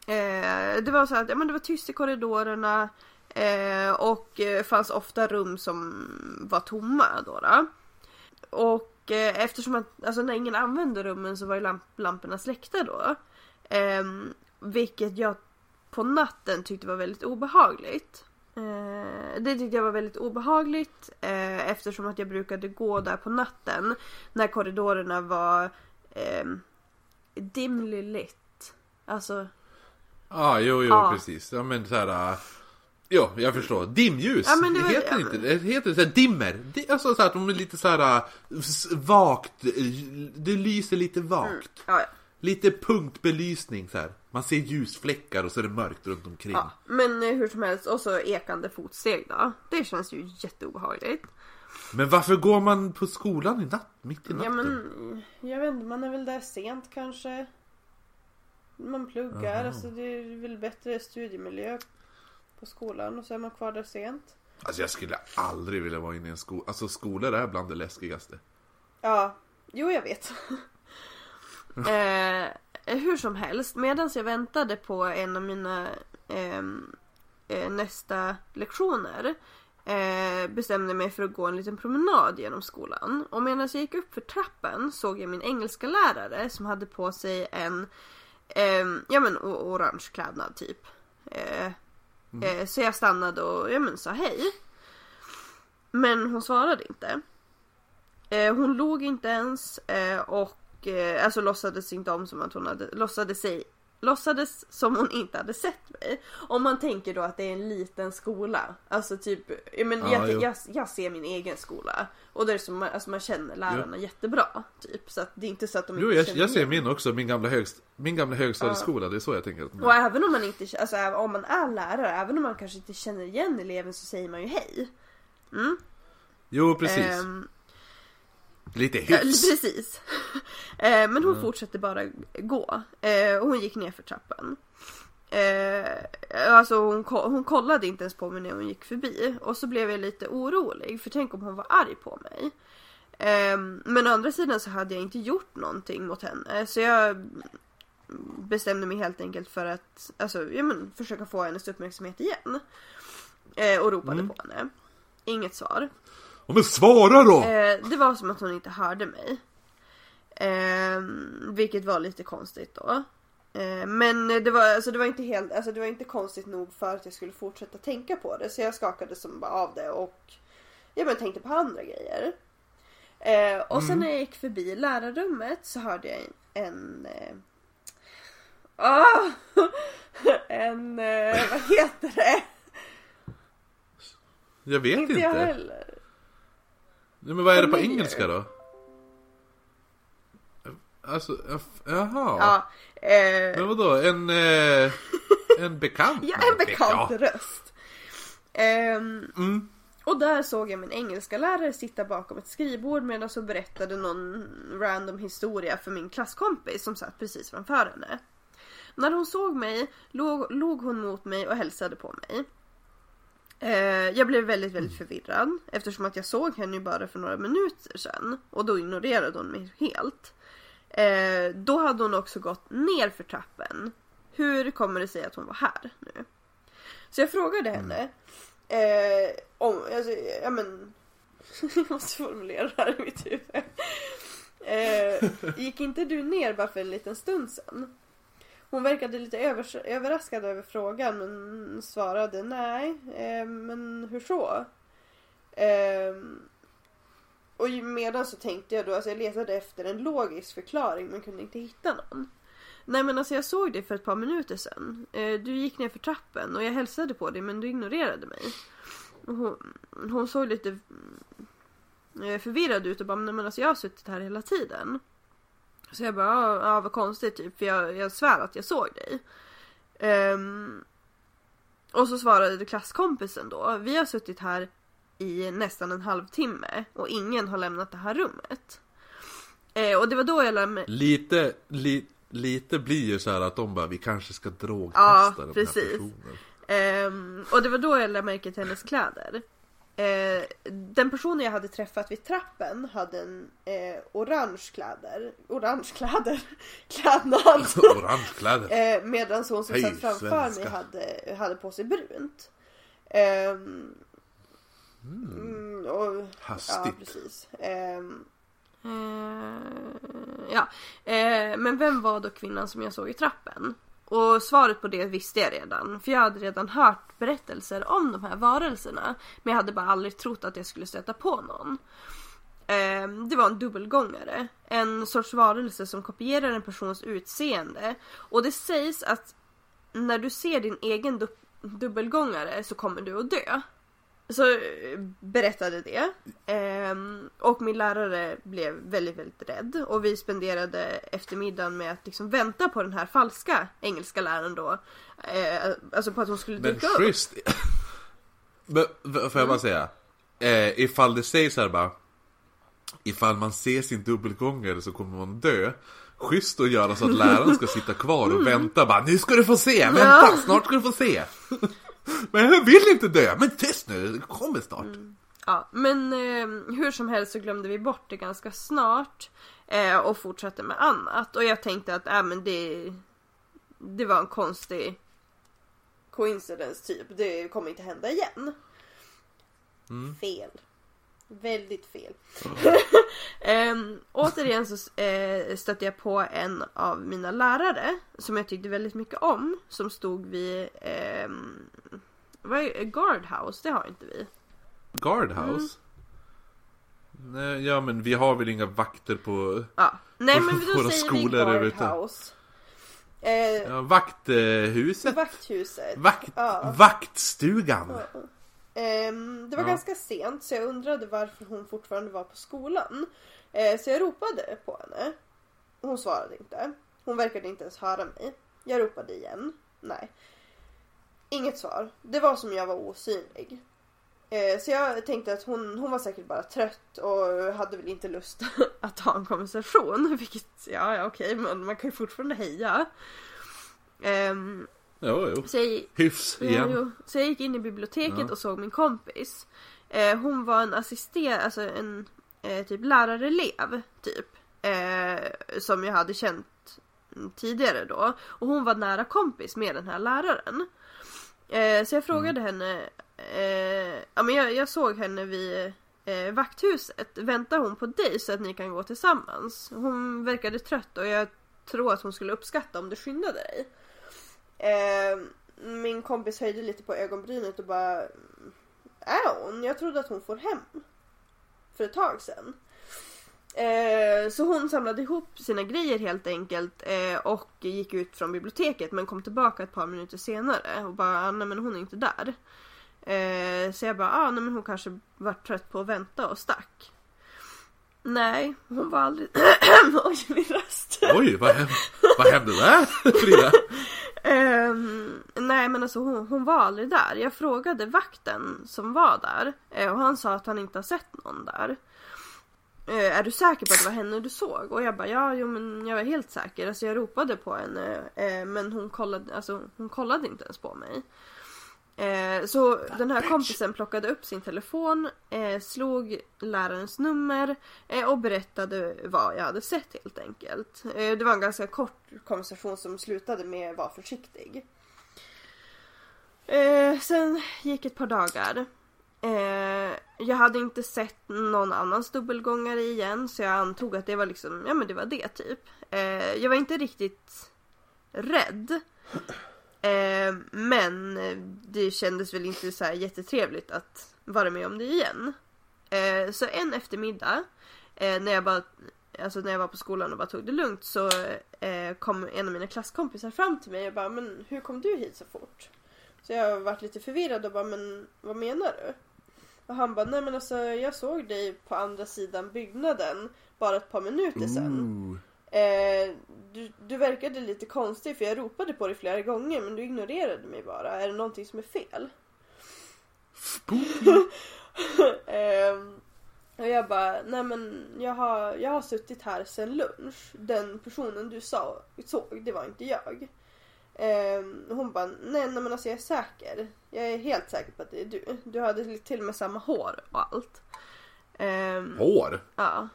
eh, det var så att ja, men det var tyst i korridorerna eh, och eh, fanns ofta rum som var tomma då. då. Och eh, eftersom att, alltså när ingen använde rummen så var ju lamp- lamporna släckta då. Ehm, vilket jag på natten tyckte var väldigt obehagligt. Eh, det tyckte jag var väldigt obehagligt eh, eftersom att jag brukade gå där på natten när korridorerna var eh, dimly lit. Alltså, Ah, jo, jo, Ja. precis. Ja, men så här. äh, Jo, jag förstår. Dimljus. Ja, det det, var- heter ja, inte det. heter här, dimmer. Det, alltså så att de är lite så här s- vagt. äh, Det lyser lite vagt. ja, ja. Lite punktbelysning så här. Man ser ljusfläckar och så är det mörkt runt omkring. ja. Men eh, hur som helst, och så ekande fotsteg då. Det känns ju jätteobehagligt. Men varför går man på skolan i natt, mitt i natten? Ja men, jag vet inte, man är väl där sent kanske. Man pluggar, alltså det är väl bättre studiemiljö på skolan och så är man kvar där sent. Alltså jag skulle aldrig vilja vara inne i en skola. Alltså skolor är bland det läskigaste. Ja, jo jag vet. eh, hur som helst, medan jag väntade på en av mina ehm, eh, nästa lektioner eh, bestämde mig för att gå en liten promenad genom skolan. Och medan jag gick upp för trappen såg jag min engelska lärare som hade på sig en ehm, ja men orange klädnad typ. Eh, eh, så jag stannade och ja, men, sa hej. Men hon svarade inte. Eh, hon log inte ens eh, och eh, alltså låtsades inte om som att hon hade låtsades sig Låtsades som hon inte hade sett mig. Om man tänker då att det är en liten skola. Alltså typ, ja, men Ja, jag, jo. jag, jag ser min egen skola. Och det är som man, alltså man känner lärarna jättebra. Typ. Så att det är inte så att de Jo, inte jag, känner jag ser min också. Min gamla, högst, min gamla högstadieskola. Det är så jag tänker. att- Och även om man inte, alltså om man är lärare, även om man kanske inte känner igen eleven så säger man ju hej. Mm. Jo, precis. Ehm, Lite Ja, hyfs. precis. Eh, Men hon fortsatte bara gå. Eh, Och hon gick ner för trappan. Eh, Alltså hon, hon kollade inte ens på mig när hon gick förbi. Och så blev jag lite orolig för tänk om hon var arg på mig. Eh, Men å andra sidan så hade jag inte gjort någonting mot henne. Så jag bestämde mig helt enkelt för att alltså, ja, men, försöka få hennes uppmärksamhet igen. Eh, Och ropade Mm. på henne. Inget svar. Ja, men svara då! Eh, det var som att hon inte hörde mig. Eh, vilket var lite konstigt då. Eh, men det var, alltså, det var inte helt, alltså, det var inte konstigt nog för att jag skulle fortsätta tänka på det. Så jag skakade som bara av det och jag bara tänkte på andra grejer. Eh, och sen när jag gick förbi lärarrummet så hörde jag en... en eh, ah, en, eh, vad heter det? Jag vet inte. Inte jag heller. Ja, men vad är det på engelska då? Alltså, jaha. Ja, eh, Men vadå? En, eh, en bekant? Ja, en bekant Ja. röst. Ehm, Mm. och där såg jag min engelska lärare sitta bakom ett skrivbord medan hon berättade någon random historia för min klasskompis som satt precis framför henne. När hon såg mig låg, låg hon mot mig och hälsade på mig. Eh, jag blev väldigt, väldigt förvirrad eftersom att jag såg henne ju bara för några minuter sedan och då ignorerade hon mig helt. Eh, då hade hon också gått ner för trappen. Hur kommer det sig att hon var här nu? Så jag frågade henne eh, om, alltså, ja men, jag måste formulera det här i mitt huvud. Gick inte du ner bara för en liten stund sedan? Hon verkade lite övers- överraskad över frågan men svarade nej, eh, men hur så? Eh, och medan så tänkte jag då, alltså jag letade efter en logisk förklaring men kunde inte hitta någon. Nej men alltså jag såg dig för ett par minuter sedan. Eh, du gick ner för trappen och jag hälsade på dig men du ignorerade mig. Hon, hon såg lite mm, eh, förvirrad ut och bara nej men alltså jag har suttit här hela tiden. Så jag bara ja, vad konstigt typ för jag, jag svär att jag såg dig. Ehm, och så svarade klasskompisen då. Vi har suttit här i nästan en halvtimme och ingen har lämnat det här rummet. Eh, och det var då jag lärde mig... Lite, li, lite blir ju så här att de bara, vi kanske ska drogtesta Ja, den precis. här personen. Ehm, och det var då jag lade märke till hennes kläder. Eh, den personen jag hade träffat vid trappen hade en eh, orange kläder. Orange kläder. Klädnad. Orange kläder. Eh, Medan hon som Hej, satt framför svenska. mig hade, hade på sig brunt. Ehm, mm, och, ja, Hastigt. precis. Ehm, eh, ja, eh, men vem var då kvinnan som jag såg i trappen? Och svaret på det visste jag redan, för jag hade redan hört berättelser om de här varelserna. Men jag hade bara aldrig trott att jag skulle stöta på någon. Ehm, det var en dubbelgångare. En sorts varelse som kopierar en persons utseende. Och det sägs att när du ser din egen du- dubbelgångare så kommer du att dö. Så eh, berättade det. Ehm, och min lärare blev väldigt, väldigt rädd. Och vi spenderade eftermiddagen med att liksom vänta på den här falska engelska läraren då. Eh, alltså på att hon skulle Men dyka upp. schysst. Men, v- får jag bara säga? Eh, ifall det sägs här bara. Ifall man ser sin dubbelgångare så kommer man dö. Schysst att göra så att läraren ska sitta kvar och vänta bara Nu ska du få se! Vänta! Ja. Snart ska du få se! Men jag vill inte dö! Men tyst nu! Det kommer snart! Ja, men eh, hur som helst så glömde vi bort det ganska snart. Eh, och fortsatte med annat. Och jag tänkte att äh, men det, det var en konstig coincidence typ. Det kommer inte hända igen. Fel. Väldigt fel. Ehm, återigen så eh, stötte jag på en av mina lärare som jag tyckte väldigt mycket om. Som stod vid ehm, vad är guardhouse, det har inte vi. Guardhouse? Nej, ja men vi har väl inga vakter på... Ja. Nej men Våra då säger vi guardhouse. Eh, Ja, vakthuset? Vakthuset. Vakt, Ja. Vaktstugan? Ehm, det var Ja. ganska sent så jag undrade varför hon fortfarande var på skolan. Eh, så jag ropade på henne. Hon svarade inte. Hon verkade inte ens höra mig. Jag ropade igen. Nej. Inget svar. Det var som jag var osynlig. Eh, så jag tänkte att hon, hon var säkert bara trött och hade väl inte lust att ha en konversation. Vilket, ja, ja okej, men man kan ju fortfarande heja. Ehm, Jo, jo. så jag, Hyfs igen. jo. Så jag gick in i biblioteket Ja. och såg min kompis. Eh, hon var en assister, alltså en eh, typ lärarelev typ. Eh, som jag hade känt tidigare då. Och hon var nära kompis med den här läraren. Eh, så jag frågade henne, eh, ja men jag, jag såg henne vid eh, vakthuset. Väntar hon på dig så att ni kan gå tillsammans? Hon verkade trött och jag tror att hon skulle uppskatta om du skyndade dig. Eh, min kompis höjde lite på ögonbrynet och bara Är hon? Jag trodde att hon får hem. För ett tag sedan. Eh, så hon samlade ihop sina grejer helt enkelt eh, och gick ut från biblioteket men kom tillbaka ett par minuter senare och bara ah, nej men hon är inte där. Eh, så jag bara ah, nej men hon kanske var trött på att vänta och stack. Nej, hon var aldrig... Oj, min röst. Oj, vad hände, vad hände där Frida? Um, nej men alltså hon, hon var aldrig där. Jag frågade vakten som var där eh, och han sa att han inte har sett någon där. Uh, är du säker på att det var henne du såg? Och jag bara ja, jo men jag var helt säker. Alltså jag ropade på henne uh, men hon kollade, alltså, hon kollade inte ens på mig. Eh, så den här kompisen plockade upp sin telefon, eh, slog lärarens nummer eh, och berättade vad jag hade sett helt enkelt. Eh, det var en ganska kort konversation som slutade med var försiktig. Eh, sen gick ett par dagar. Eh, jag hade inte sett någon annans dubbelgångare igen så jag antog att det var liksom, ja men det var det typ. Jag var inte riktigt rädd. Eh, men det kändes väl inte så här jättetrevligt att vara med om det igen. Eh, så en eftermiddag eh, när jag bara Alltså när jag var på skolan och bara tog det lugnt så eh, kom en av mina klasskompisar fram till mig och bara men hur kom du hit så fort? Så jag varit lite förvirrad och bara men vad menar du? Och han bara nej men alltså jag såg dig på andra sidan byggnaden bara ett par minuter sedan. Ooh. Eh, du, du verkade lite konstig för jag ropade på dig flera gånger men du ignorerade mig bara. Är det någonting som är fel? Ehm, och jag bara, nej men jag har, jag har suttit här sedan lunch. Den personen du sa, såg, det var inte jag. Och hon bara, nej, nej men alltså jag är säker. Jag är helt säker på att det är du. Du hade till och med samma hår och allt. Ehm, Hår? ja.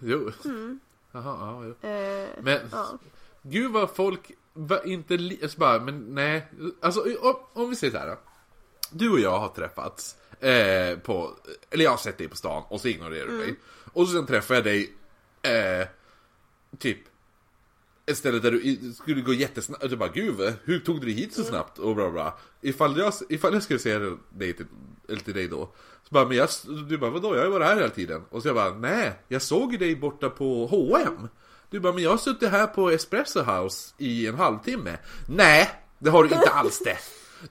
Jo. Mm. Jaha, ja, jo. Eh, Men ja. gud vad folk var inte li- alltså bara, men nej. Alltså om, om vi säger så här. då. Du och jag har träffats eh, på, eller jag har sett dig på stan och så ignorerar du mig. Och sen träffar jag dig, eh, typ ett ställe där du skulle gå jättesnabbt, och du bara gud, hur tog du dig hit så snabbt? Och bla bla. Ifall jag, ifall jag skulle säga dig till, eller till dig då, så bara, men jag, du bara vadå, jag har ju varit här hela tiden. Och så jag bara, nej, jag såg ju dig borta på H&M Du bara, men jag har suttit här på Espresso House i en halvtimme. Nej, det har du inte alls det.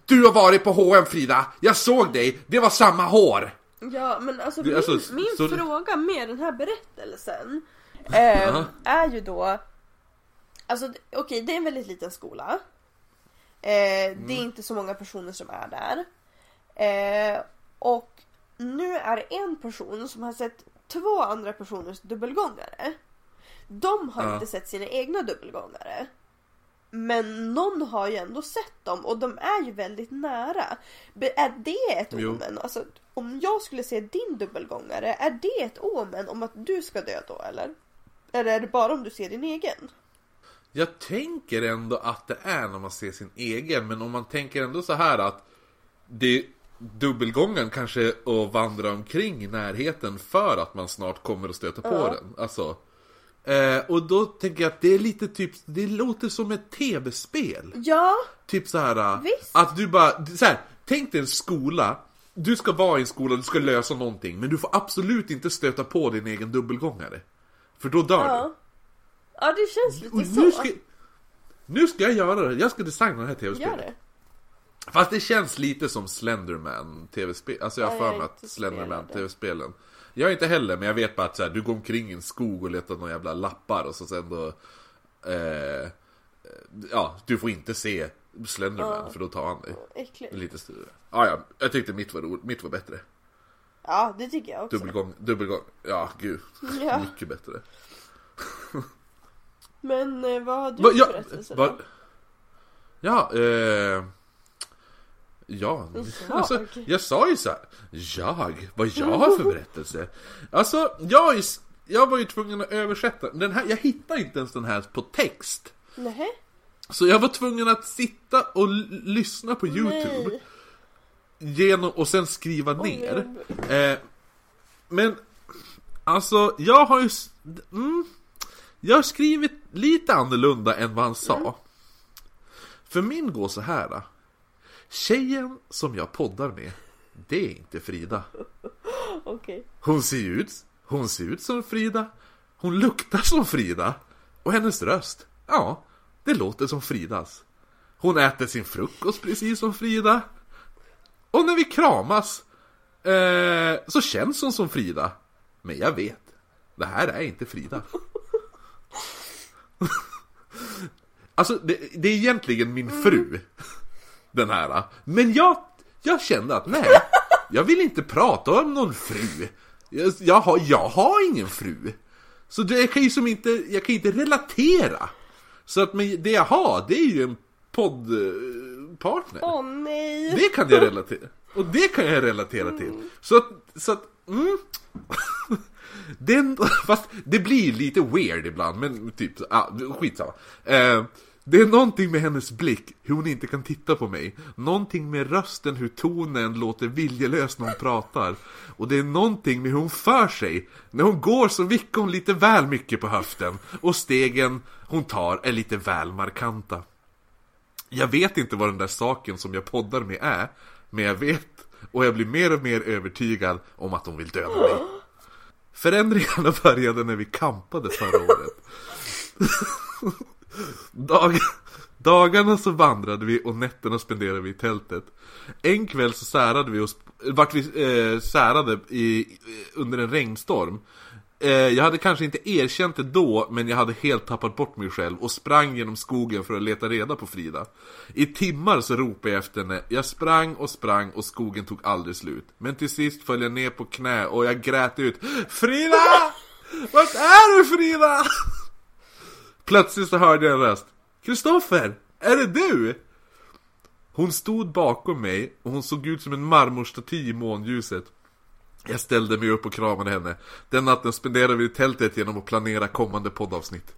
Du har varit på H&M Frida, jag såg dig, det var samma hår. Ja men alltså Det- min, alltså, min så- fråga med den här berättelsen eh, är ju då Alltså okej det är en väldigt liten skola eh, Det Mm. är inte så många personer som är där eh, Och nu är det en person som har sett två andra personers dubbelgångare De har Ja. inte sett sina egna dubbelgångare men någon har ju ändå sett dem och de är ju väldigt nära. Är det ett Jo. omen? Alltså, om jag skulle se din dubbelgångare, är det ett omen om att du ska dö då eller? Eller är det bara om du ser din egen? Jag tänker ändå att det är när man ser sin egen, men om man tänker ändå så här att det dubbelgången kanske att vandra omkring i närheten för att man snart kommer att stöta på Ja. den. Alltså, eh, och då tänker jag att det är lite typ, det låter som ett tv-spel. Ja, Typ så här Visst. att du bara, så här, tänk dig en skola, du ska vara i en skola, du ska lösa någonting, men du får absolut inte stöta på din egen dubbelgångare. För då dör du. Ja. Det känns lite Och så. nu, ska, nu ska jag göra det, jag ska designa det här Gör tv-spelet. det. Fast det känns lite som Slenderman tv-spel, alltså jag har för mig att Slenderman tv-spelen Jag är inte heller, men jag vet bara att så här, du går omkring i en skog och letar några jävla lappar och så sen då eh, Ja, du får inte se Slenderman Ja. för då tar han dig Äckligt. Lite större ah, ja, jag tyckte mitt var, ro- mitt var bättre Ja det tycker jag också. Dubbelgång, dubbelgång, ja gud Ja. Mycket bättre Men eh, vad har du Va, för ja, berättelse va, då? ja, eh, ja, Jag. alltså, jag sa ju så här, jag, vad jag har för berättelse. Alltså, jag, är, jag var ju tvungen att översätta, den här, jag hittade inte ens den här på text. Nähä? Så jag var tvungen att sitta och lyssna på YouTube Nej. genom, och sen skriva ner. Eh, men, alltså, jag har ju... Mm, jag har skrivit lite annorlunda än vad han sa. För min går så här. då. Tjejen som jag poddar med, det är inte Frida. Okej. Hon ser ut, hon ser ut som Frida. Hon luktar som Frida. Och hennes röst, ja, det låter som Fridas. Hon äter sin frukost precis som Frida. Och när vi kramas eh, så känns hon som Frida. Men jag vet, det här är inte Frida. alltså, det, det är egentligen min fru. Den här. Men jag, jag kände att nej, jag vill inte prata om någon fru. Jag, jag, har, jag har ingen fru. Så det, jag kan ju som inte, jag kan inte relatera. Så att men det jag har, det är ju en poddpartner. Åh nej! Det kan jag relatera. Och det kan jag relatera till. Så att, så att, mm. Den, fast det blir lite weird ibland, men typ, ah, skitsamma. Eh, Det är någonting med hennes blick, hur hon inte kan titta på mig. Någonting med rösten, hur tonen låter viljelös när hon pratar. Och det är någonting med hur hon för sig. När hon går så vickar hon lite väl mycket på höften. Och stegen hon tar är lite väl markanta. Jag vet inte vad den där saken som jag poddar med är. Men jag vet, och jag blir mer och mer övertygad om att hon vill döda mig. Förändringarna började när vi kampade förra året. Dag, dagarna så vandrade vi och nätterna spenderade vi i tältet. En kväll så särade vi oss, vart vi eh, särade i, under en regnstorm. Eh, jag hade kanske inte erkänt det då, men jag hade helt tappat bort mig själv och sprang genom skogen för att leta reda på Frida. I timmar så ropade jag efter henne. Jag sprang och sprang och skogen tog aldrig slut. Men till sist föll jag ner på knä och jag grät ut Frida! Vart är du Frida? Plötsligt så hörde jag en röst. Kristoffer, är det du? Hon stod bakom mig och hon såg ut som en marmorstaty i månljuset. Jag ställde mig upp och kramade henne. Den natten spenderade vi i tältet genom att planera kommande poddavsnitt.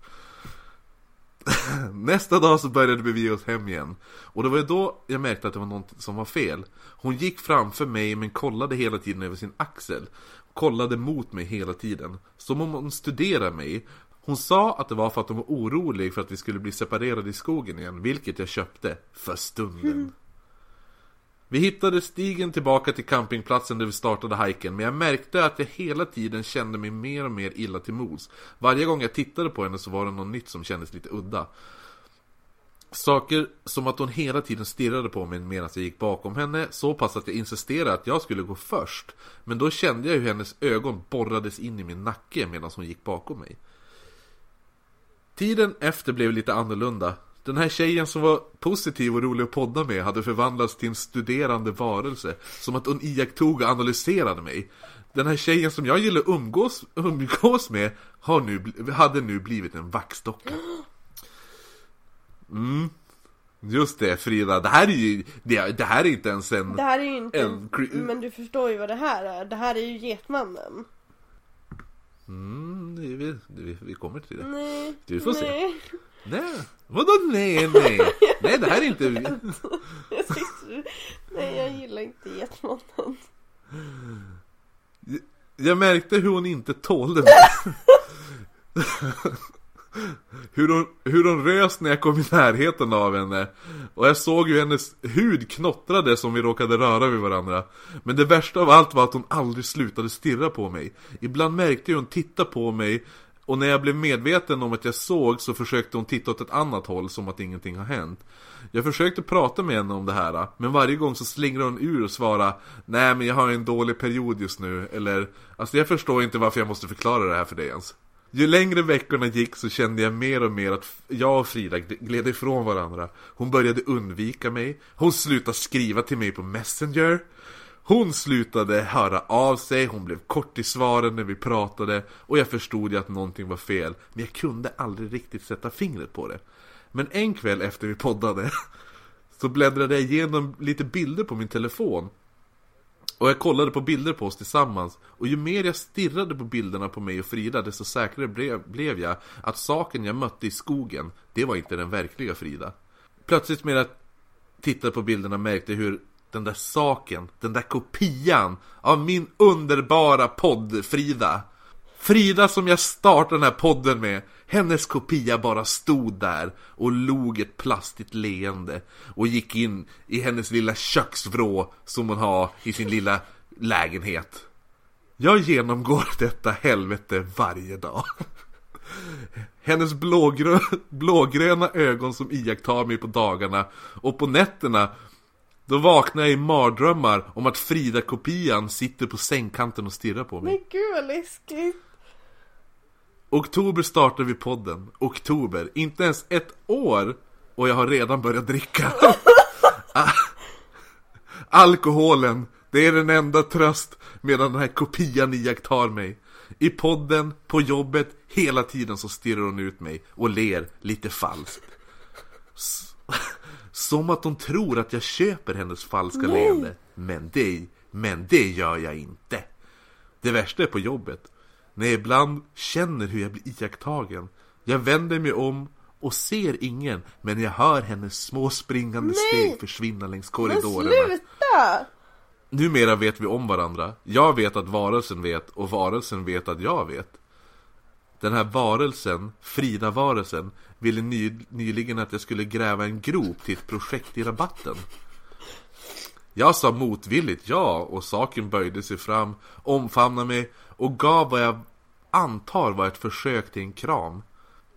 Nästa dag så började vi ge oss hem igen. Och det var ju då jag märkte att det var något som var fel. Hon gick framför mig men kollade hela tiden över sin axel. Kollade mot mig hela tiden. Som om hon studerade mig. Hon sa att det var för att hon var orolig för att vi skulle bli separerade i skogen igen, vilket jag köpte för stunden. Vi hittade stigen tillbaka till campingplatsen där vi startade hajken, men jag märkte att jag hela tiden kände mig mer och mer illa till mods. Varje gång jag tittade på henne så var det något nytt som kändes lite udda. Saker som att hon hela tiden stirrade på mig medan jag gick bakom henne, så pass att jag insisterade att jag skulle gå först. Men då kände jag hur hennes ögon borrades in i min nacke medan hon gick bakom mig. Tiden efter blev lite annorlunda. Den här tjejen som var positiv och rolig att podda med hade förvandlats till en studerande varelse. Som att hon iakttog och analyserade mig. Den här tjejen som jag gillar umgås, umgås med har nu, hade nu blivit en vaxdocka. Mm. Just det Frida, det här är ju, det, det här är inte ens en... Det här är ju inte, en men du förstår ju vad det här är. Det här är ju Getmannen. Mm, vi, vi, vi kommer till det. Nej. Du får se. Nej. Vadå nej, nej? Nej, det här är inte... Jag Nej, jag gillar inte Getmannen. Jag märkte hur hon inte tålde mig. hur, hon, hur hon rös när jag kom i närheten av henne. Och jag såg hur hennes hud knottrade som vi råkade röra vid varandra. Men det värsta av allt var att hon aldrig slutade stirra på mig. Ibland märkte jag hon titta på mig. Och när jag blev medveten om att jag såg så försökte hon titta åt ett annat håll som att ingenting har hänt. Jag försökte prata med henne om det här, men varje gång så slingrade hon ur och svarade Nej men jag har en dålig period just nu, eller Alltså jag förstår inte varför jag måste förklara det här för dig ens. Ju längre veckorna gick så kände jag mer och mer att jag och Frida gled ifrån varandra. Hon började undvika mig, hon slutade skriva till mig på Messenger. Hon slutade höra av sig, hon blev kort i svaren när vi pratade och jag förstod ju att någonting var fel, men jag kunde aldrig riktigt sätta fingret på det. Men en kväll efter vi poddade så bläddrade jag igenom lite bilder på min telefon och jag kollade på bilder på oss tillsammans Och ju mer jag stirrade på bilderna på mig och Frida Desto säkrare blev, jag att saken jag mötte i skogen Det var inte den verkliga Frida Plötsligt med att titta på bilderna märkte jag hur den där saken, den där kopian av min underbara podd Frida. Frida som jag startade den här podden med Hennes kopia bara stod där och log ett plastigt leende Och gick in i hennes lilla köksvrå som hon har i sin lilla lägenhet. Jag genomgår detta helvete varje dag. Hennes blågrö blågröna ögon som iakttar mig på dagarna Och på nätterna då vaknar jag i mardrömmar om att Frida-kopian sitter på sängkanten och stirrar på mig Men gud vad läskigt. Oktober startar vi podden. Oktober. Inte ens ett år och jag har redan börjat dricka. Alkoholen, det är den enda tröst medan den här kopian iakttar mig. I podden, på jobbet, hela tiden så stirrar hon ut mig och ler lite falskt. Som att hon tror att jag köper hennes falska leende. Men det, men det gör jag inte. Det värsta är på jobbet. När jag ibland känner hur jag blir iakttagen. Jag vänder mig om och ser ingen, men jag hör hennes små springande Nej! steg försvinna längs Men korridorerna. sluta! Numera vet vi om varandra. Jag vet att varelsen vet och varelsen vet att jag vet. Den här varelsen, Frida-varelsen, ville ny, nyligen att jag skulle gräva en grop till ett projekt i rabatten. Jag sa motvilligt ja och saken böjde sig fram, omfamnade mig och gav vad jag antar var ett försök till en kram.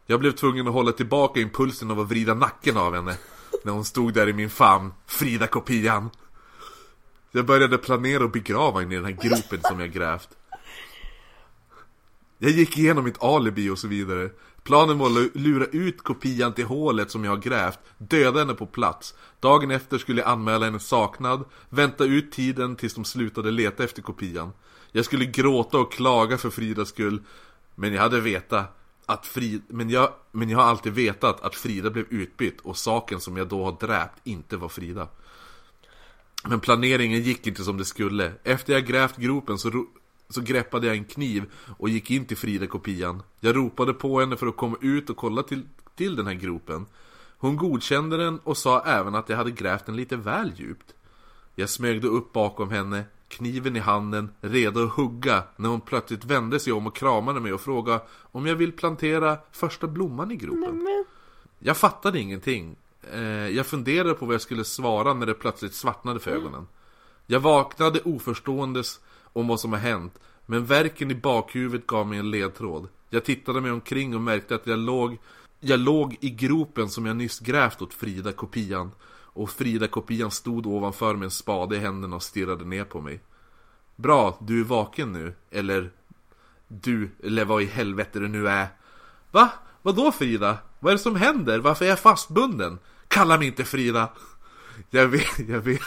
Jag blev tvungen att hålla tillbaka impulsen av att vrida nacken av henne när hon stod där i min famn, Frida-kopian. Jag började planera att begrava henne i den här gropen som jag grävt. Jag gick igenom mitt alibi och så vidare. Planen var att lura ut kopian till hålet som jag har grävt, döda henne på plats. Dagen efter skulle jag anmäla henne saknad, vänta ut tiden tills de slutade leta efter kopian. Jag skulle gråta och klaga för Fridas skull, men jag hade vetat att Frida, men jag, men jag har alltid vetat att Frida blev utbytt och saken som jag då har dräpt inte var Frida. Men planeringen gick inte som det skulle. Efter jag grävt gropen så, ro- så greppade jag en kniv och gick in till Frida-kopian. Jag ropade på henne för att komma ut och kolla till, till den här gropen. Hon godkände den och sa även att jag hade grävt den lite väl djupt. Jag smögde upp bakom henne, kniven i handen, redo att hugga när hon plötsligt vände sig om och kramade mig och frågade om jag vill plantera första blomman i gropen. Jag fattade ingenting. Eh, jag funderade på vad jag skulle svara när det plötsligt svartnade för ögonen. Jag vaknade oförståendes om vad som har hänt, men verken i bakhuvudet gav mig en ledtråd. Jag tittade mig omkring och märkte att jag låg, jag låg i gropen som jag nyss grävt åt Frida-kopian. Och Frida-kopian stod ovanför med en spade i händerna och stirrade ner på mig. Bra, du är vaken nu. Eller du, eller vad i helvete det nu är. Va? Vadå Frida? Vad är det som händer? Varför är jag fastbunden? Kalla mig inte Frida! Jag vet, jag vet.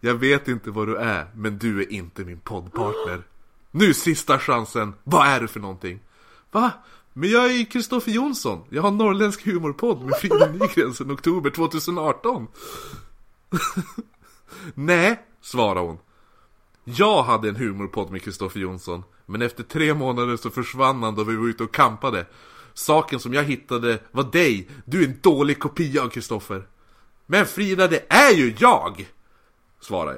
Jag vet inte vad du är, men du är inte min poddpartner. Nu sista chansen, vad är du för någonting? Va? Men jag är ju Kristoffer Jonsson, jag har en norrländsk humorpodd med Frida Nygren sedan oktober 2018 Nej, svarade hon Jag hade en humorpodd med Kristoffer Jonsson Men efter tre månader så försvann han då vi var ute och kampade Saken som jag hittade var dig Du är en dålig kopia av Kristoffer Men Frida, det är ju jag! Svarar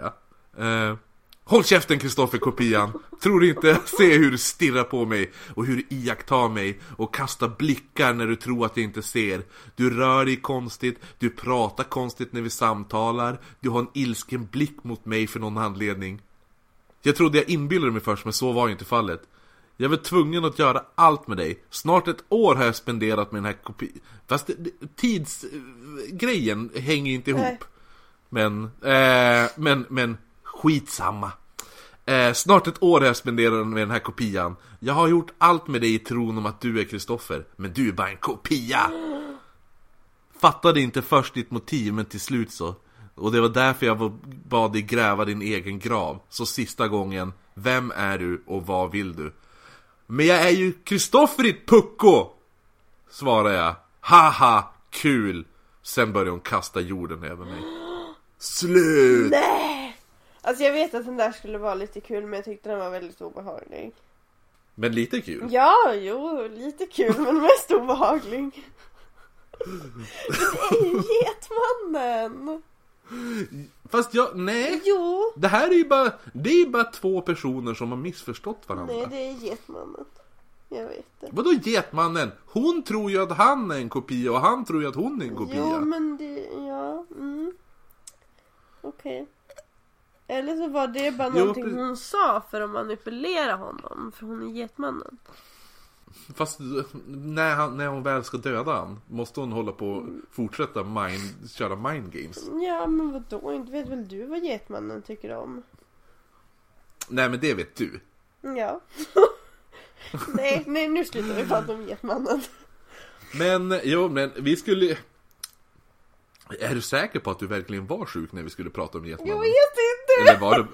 jag. Eh, Håll käften Kristoffer kopian. Tror du inte jag ser hur du stirrar på mig Och hur du iakttar mig Och kastar blickar när du tror att jag inte ser? Du rör dig konstigt Du pratar konstigt när vi samtalar. Du har en ilsken blick mot mig för någon anledning. Jag trodde jag inbillade mig först men så var ju inte fallet. Jag var tvungen att göra allt med dig. Snart ett år har jag spenderat med den här kopian Fast det- tidsgrejen hänger inte ihop. Nej men, eh, men, men skitsamma. Eh, snart ett år har jag spenderat med den här kopian. Jag har gjort allt med dig i tron om att du är Kristoffer, men du är bara en kopia. Fattade inte först ditt motiv, men till slut så. Och det var därför jag bad dig gräva din egen grav. Så sista gången, vem är du och vad vill du? Men jag är ju Kristoffer ditt pucko! Svarar jag. Haha, kul! Sen börjar hon kasta jorden över mig. Slut! nej! Alltså jag vet att den där skulle vara lite kul men jag tyckte den var väldigt obehaglig. Men lite kul. Ja, jo, lite kul men mest obehaglig. Det är ju Getmannen! Fast jag, nej. Jo! Det här är ju bara, det är bara två personer som har missförstått varandra. Nej, det är Getmannen. Jag vet det. Vadå Getmannen? Hon tror ju att han är en kopia och han tror ju att hon är en kopia. Jo, men det, ja, mm. Okej. Eller så var det bara Jo, någonting precis. hon sa för att manipulera honom, för hon är Getmannen. Fast när, han, när hon väl ska döda han, måste hon hålla på och fortsätta mind, köra mind games? Ja, men vadå? Inte vet väl du vad Getmannen tycker om? Nej men det vet du. Ja. nej, nej, nu slutar vi prata om Getmannen. Men, jo men vi skulle... Är du säker på att du verkligen var sjuk när vi skulle prata om Jag Getmannen? vet inte! Eller var det...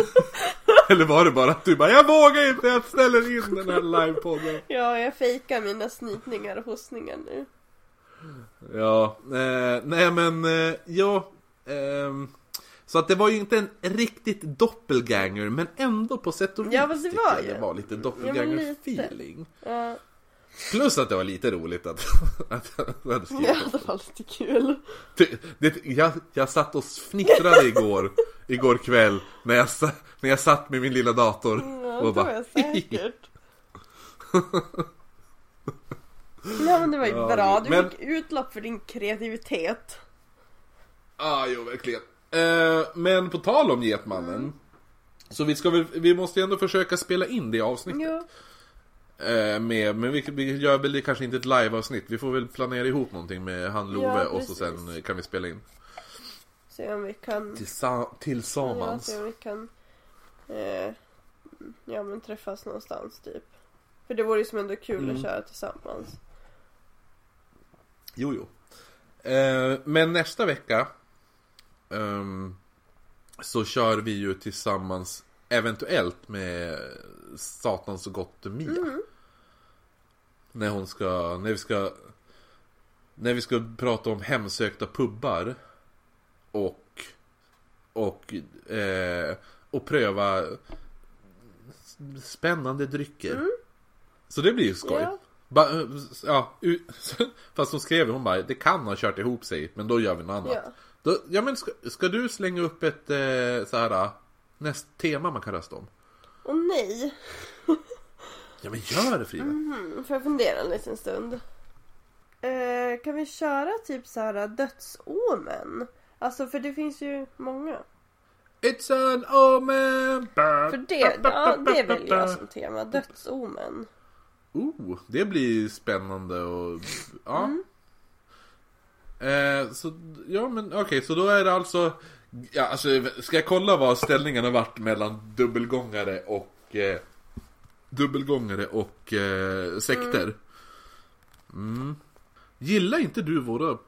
Eller var det bara att du bara 'Jag vågar inte, jag ställer in den här livepodden' Ja, jag fejkar mina snytningar och hostningar nu. Ja, eh, nej men, eh, ja. ehm, så att det var ju inte en riktigt doppelganger, men ändå på sätt och vis Ja, det tycker var jag ju. det var lite doppelganger-feeling. Ja, Plus att det var lite roligt att, att jag hade skrivit Ja, det var lite kul. det, det, jag, jag satt och fnittrade igår, igår kväll när jag, när jag satt med min lilla dator Ja, och det bara var jag säkert. Ja men det var ju Ja, bra, du men- fick utlopp för din kreativitet. ah, jo verkligen. Eh, men på tal om Getmannen. Så vi, ska väl, vi måste ju ändå försöka spela in det avsnittet. Jo. Eh, med, men vi, vi gör väl det kanske inte ett live-avsnitt. Vi får väl planera ihop någonting med han Love Ja, och så sen kan vi spela in. Se om vi kan... Tillsa- Ja, tillsammans. se om vi kan... Eh, ja men träffas någonstans typ. För det vore ju som ändå kul Mm. att köra tillsammans. Jo, jo. Eh, men nästa vecka ehm, så kör vi ju tillsammans eventuellt med Satans och gott Mia. Mm. När hon ska, när vi ska När vi ska prata om hemsökta pubbar Och Och eh, Och pröva Spännande drycker Så det blir ju skoj Ja. Ba, ja, fast hon skrev hon bara Det kan ha kört ihop sig Men då gör vi något annat Ja. då, Ja men ska, ska du slänga upp ett eh, så här Näst tema man kan rösta om? Och nej! Ja men gör det Frida! Mm, får jag fundera en liten stund? Eh, kan vi köra typ så här dödsomen? Alltså för det finns ju många. It's an omen! För det, ja, det väljer jag som tema. Dödsomen. Oh, det blir spännande och... Ja. Eh, så, ja men okej, så då är det alltså... Ja, alltså, ska jag kolla vad ställningen har varit mellan dubbelgångare och... Eh, dubbelgångare och eh, sekter? Mm. Gillar inte du våra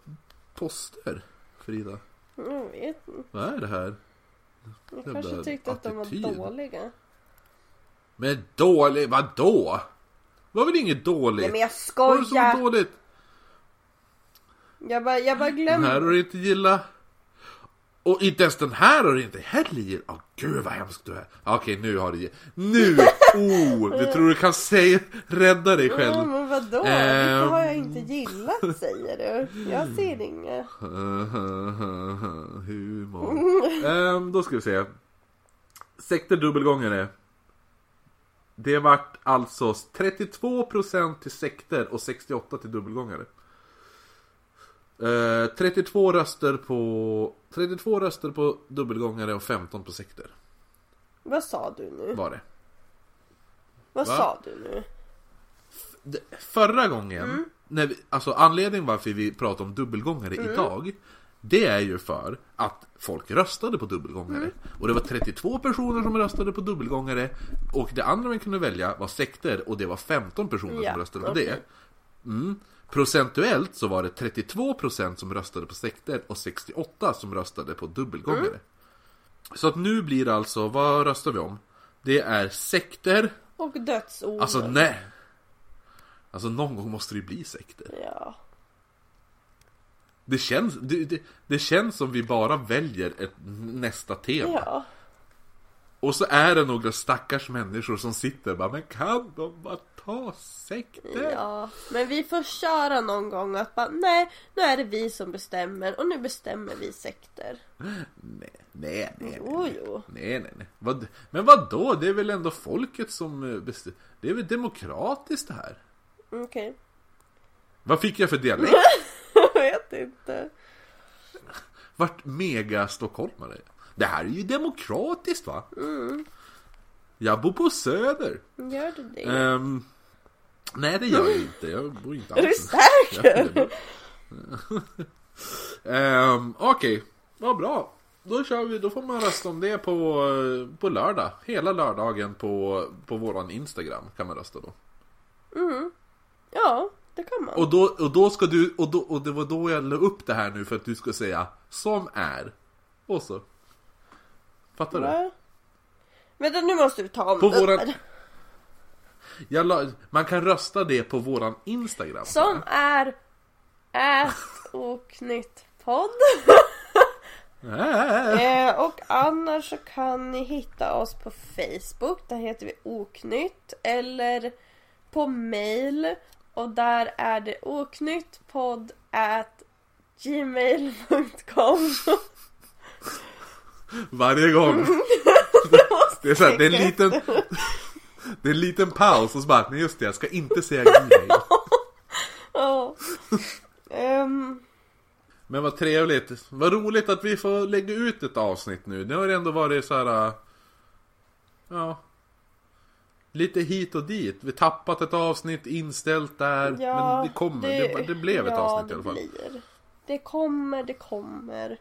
poster, Frida? Jag vet inte. Vad är det här? Jag Jävla kanske tyckte att de var dåliga. Men dålig, vadå? Var väl inget dåligt? Nej men jag Vad är det skojar! dåligt? Jag bara, jag bara Den här har glömde. du inte gillat. Och inte ens den här har du inte heller gillat. Åh gud vad hemskt du är. Okej nu har du Nu! Oh! Du tror du kan säga, rädda dig Ja, själv. men vadå? Vilka Ehm. har jag inte gillat säger du? Jag ser inget. Humor. Ehm, då ska vi se. Sekter dubbelgångare. Det vart alltså 32% till sekter och 68% till dubbelgångare. Eh, 32 röster på 32 röster på dubbelgångare och 15 på sekter Vad sa du nu? var det. Vad Va? sa du nu? Förra gången, när vi, alltså anledningen varför vi pratar om dubbelgångare idag Det är ju för att folk röstade på dubbelgångare. Och det var 32 personer som röstade på dubbelgångare. Och det andra man kunde välja var sekter och det var 15 personer Ja, som röstade på det. Mm. Procentuellt så var det 32% som röstade på sekter och 68 som röstade på dubbelgångare. Så att nu blir det alltså, vad röstar vi om? Det är sekter Och dödsomen. Alltså nej. Alltså någon gång måste det ju bli sekter. Ja. Det känns, det, det, det känns som vi bara väljer ett nästa tema. Ja. Och så är det några stackars människor som sitter bara Men kan de bara ta sekter? Ja. Men vi får köra någon gång att bara nej, nu är det vi som bestämmer och nu bestämmer vi sekter. Nej, nej, nej. nej, Jo, nej. jo. Nej, nej, nej. Vad, men vad då? Det är väl ändå folket som eh, bestämmer? Det är väl demokratiskt det här? Okej. Vad fick jag för dialekt? Jag vet inte. Vart mega stockholmare. Det här är ju demokratiskt va? Mm. Jag bor på Söder. Gör du det? Ehm, nej det gör jag inte. Jag bor inte är du alls. säker? Ehm, Okej, vad bra. Då kör vi, då får man rösta om det på, på lördag. Hela lördagen på, på våran Instagram kan man rösta då. Ja, det kan man. Och då, och då ska du, och, då, och det var då jag la upp det här nu för att du ska säga som är. Och så. Fattar du? Va? Vänta nu måste du ta om På våran- la, man kan rösta det på våran Instagram. Som är ät oknytt podd. Äh. Eh, och annars så kan ni hitta oss på Facebook. Där heter vi oknytt. Eller på mail Och där är det oknyttpodd at gmail.com Varje gång. Det är, så här, det är en liten Det är en liten paus och så bara, nej just det, jag ska inte säga. Ja. Ehm, Men vad trevligt. Vad roligt att vi får lägga ut ett avsnitt nu. Det har ändå varit så här. äh, Ja. Lite hit och dit. Vi tappat ett avsnitt inställt där. ja, men det kommer. Det, det, blev ett ja, avsnitt i alla fall. det blir. Det kommer, det kommer.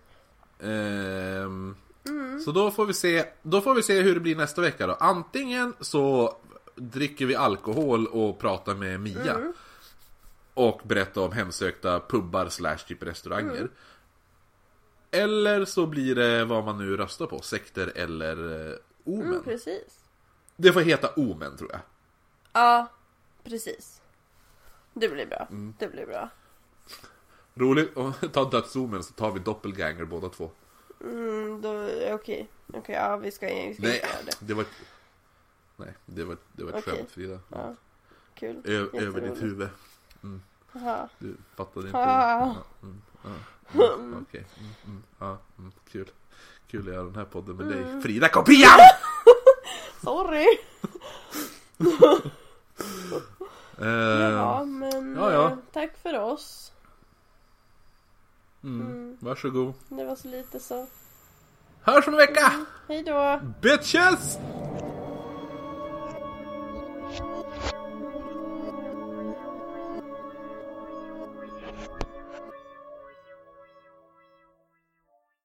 Ehm, Mm. Så då får vi se. Då får vi se hur det blir nästa vecka då. Antingen så dricker vi alkohol och pratar med Mia. Mm. Och berättar om hemsökta pubbar slash typ restauranger. Mm. Eller så blir det vad man nu röstar på. Sekter eller eh, Omen. Mm, precis. Det får heta Omen tror jag. Ja, precis. Det blir bra. Mm. Det blir bra. Roligt ta dödsomen så tar vi doppelganger båda två. Mm, då, okej. Okej, ja vi ska, vi ska Nej, det. det var ett... Nej, det var, det var ett Okej. skämt Frida. Ja, kul. Ö- över ditt huvud. Jaha. Du fattade inte? Ja, mm, ja, mm, Okej, mm, mm, ja, mm, kul. Kul att göra den här podden med Mm. dig. Frida Kopian! Sorry! Eh, Ja, men ja, ja. eh, tack för oss. Mm. mm. Varsågod. Det var så lite så. Hörs om en vecka! Mm. Hej då! Bitches!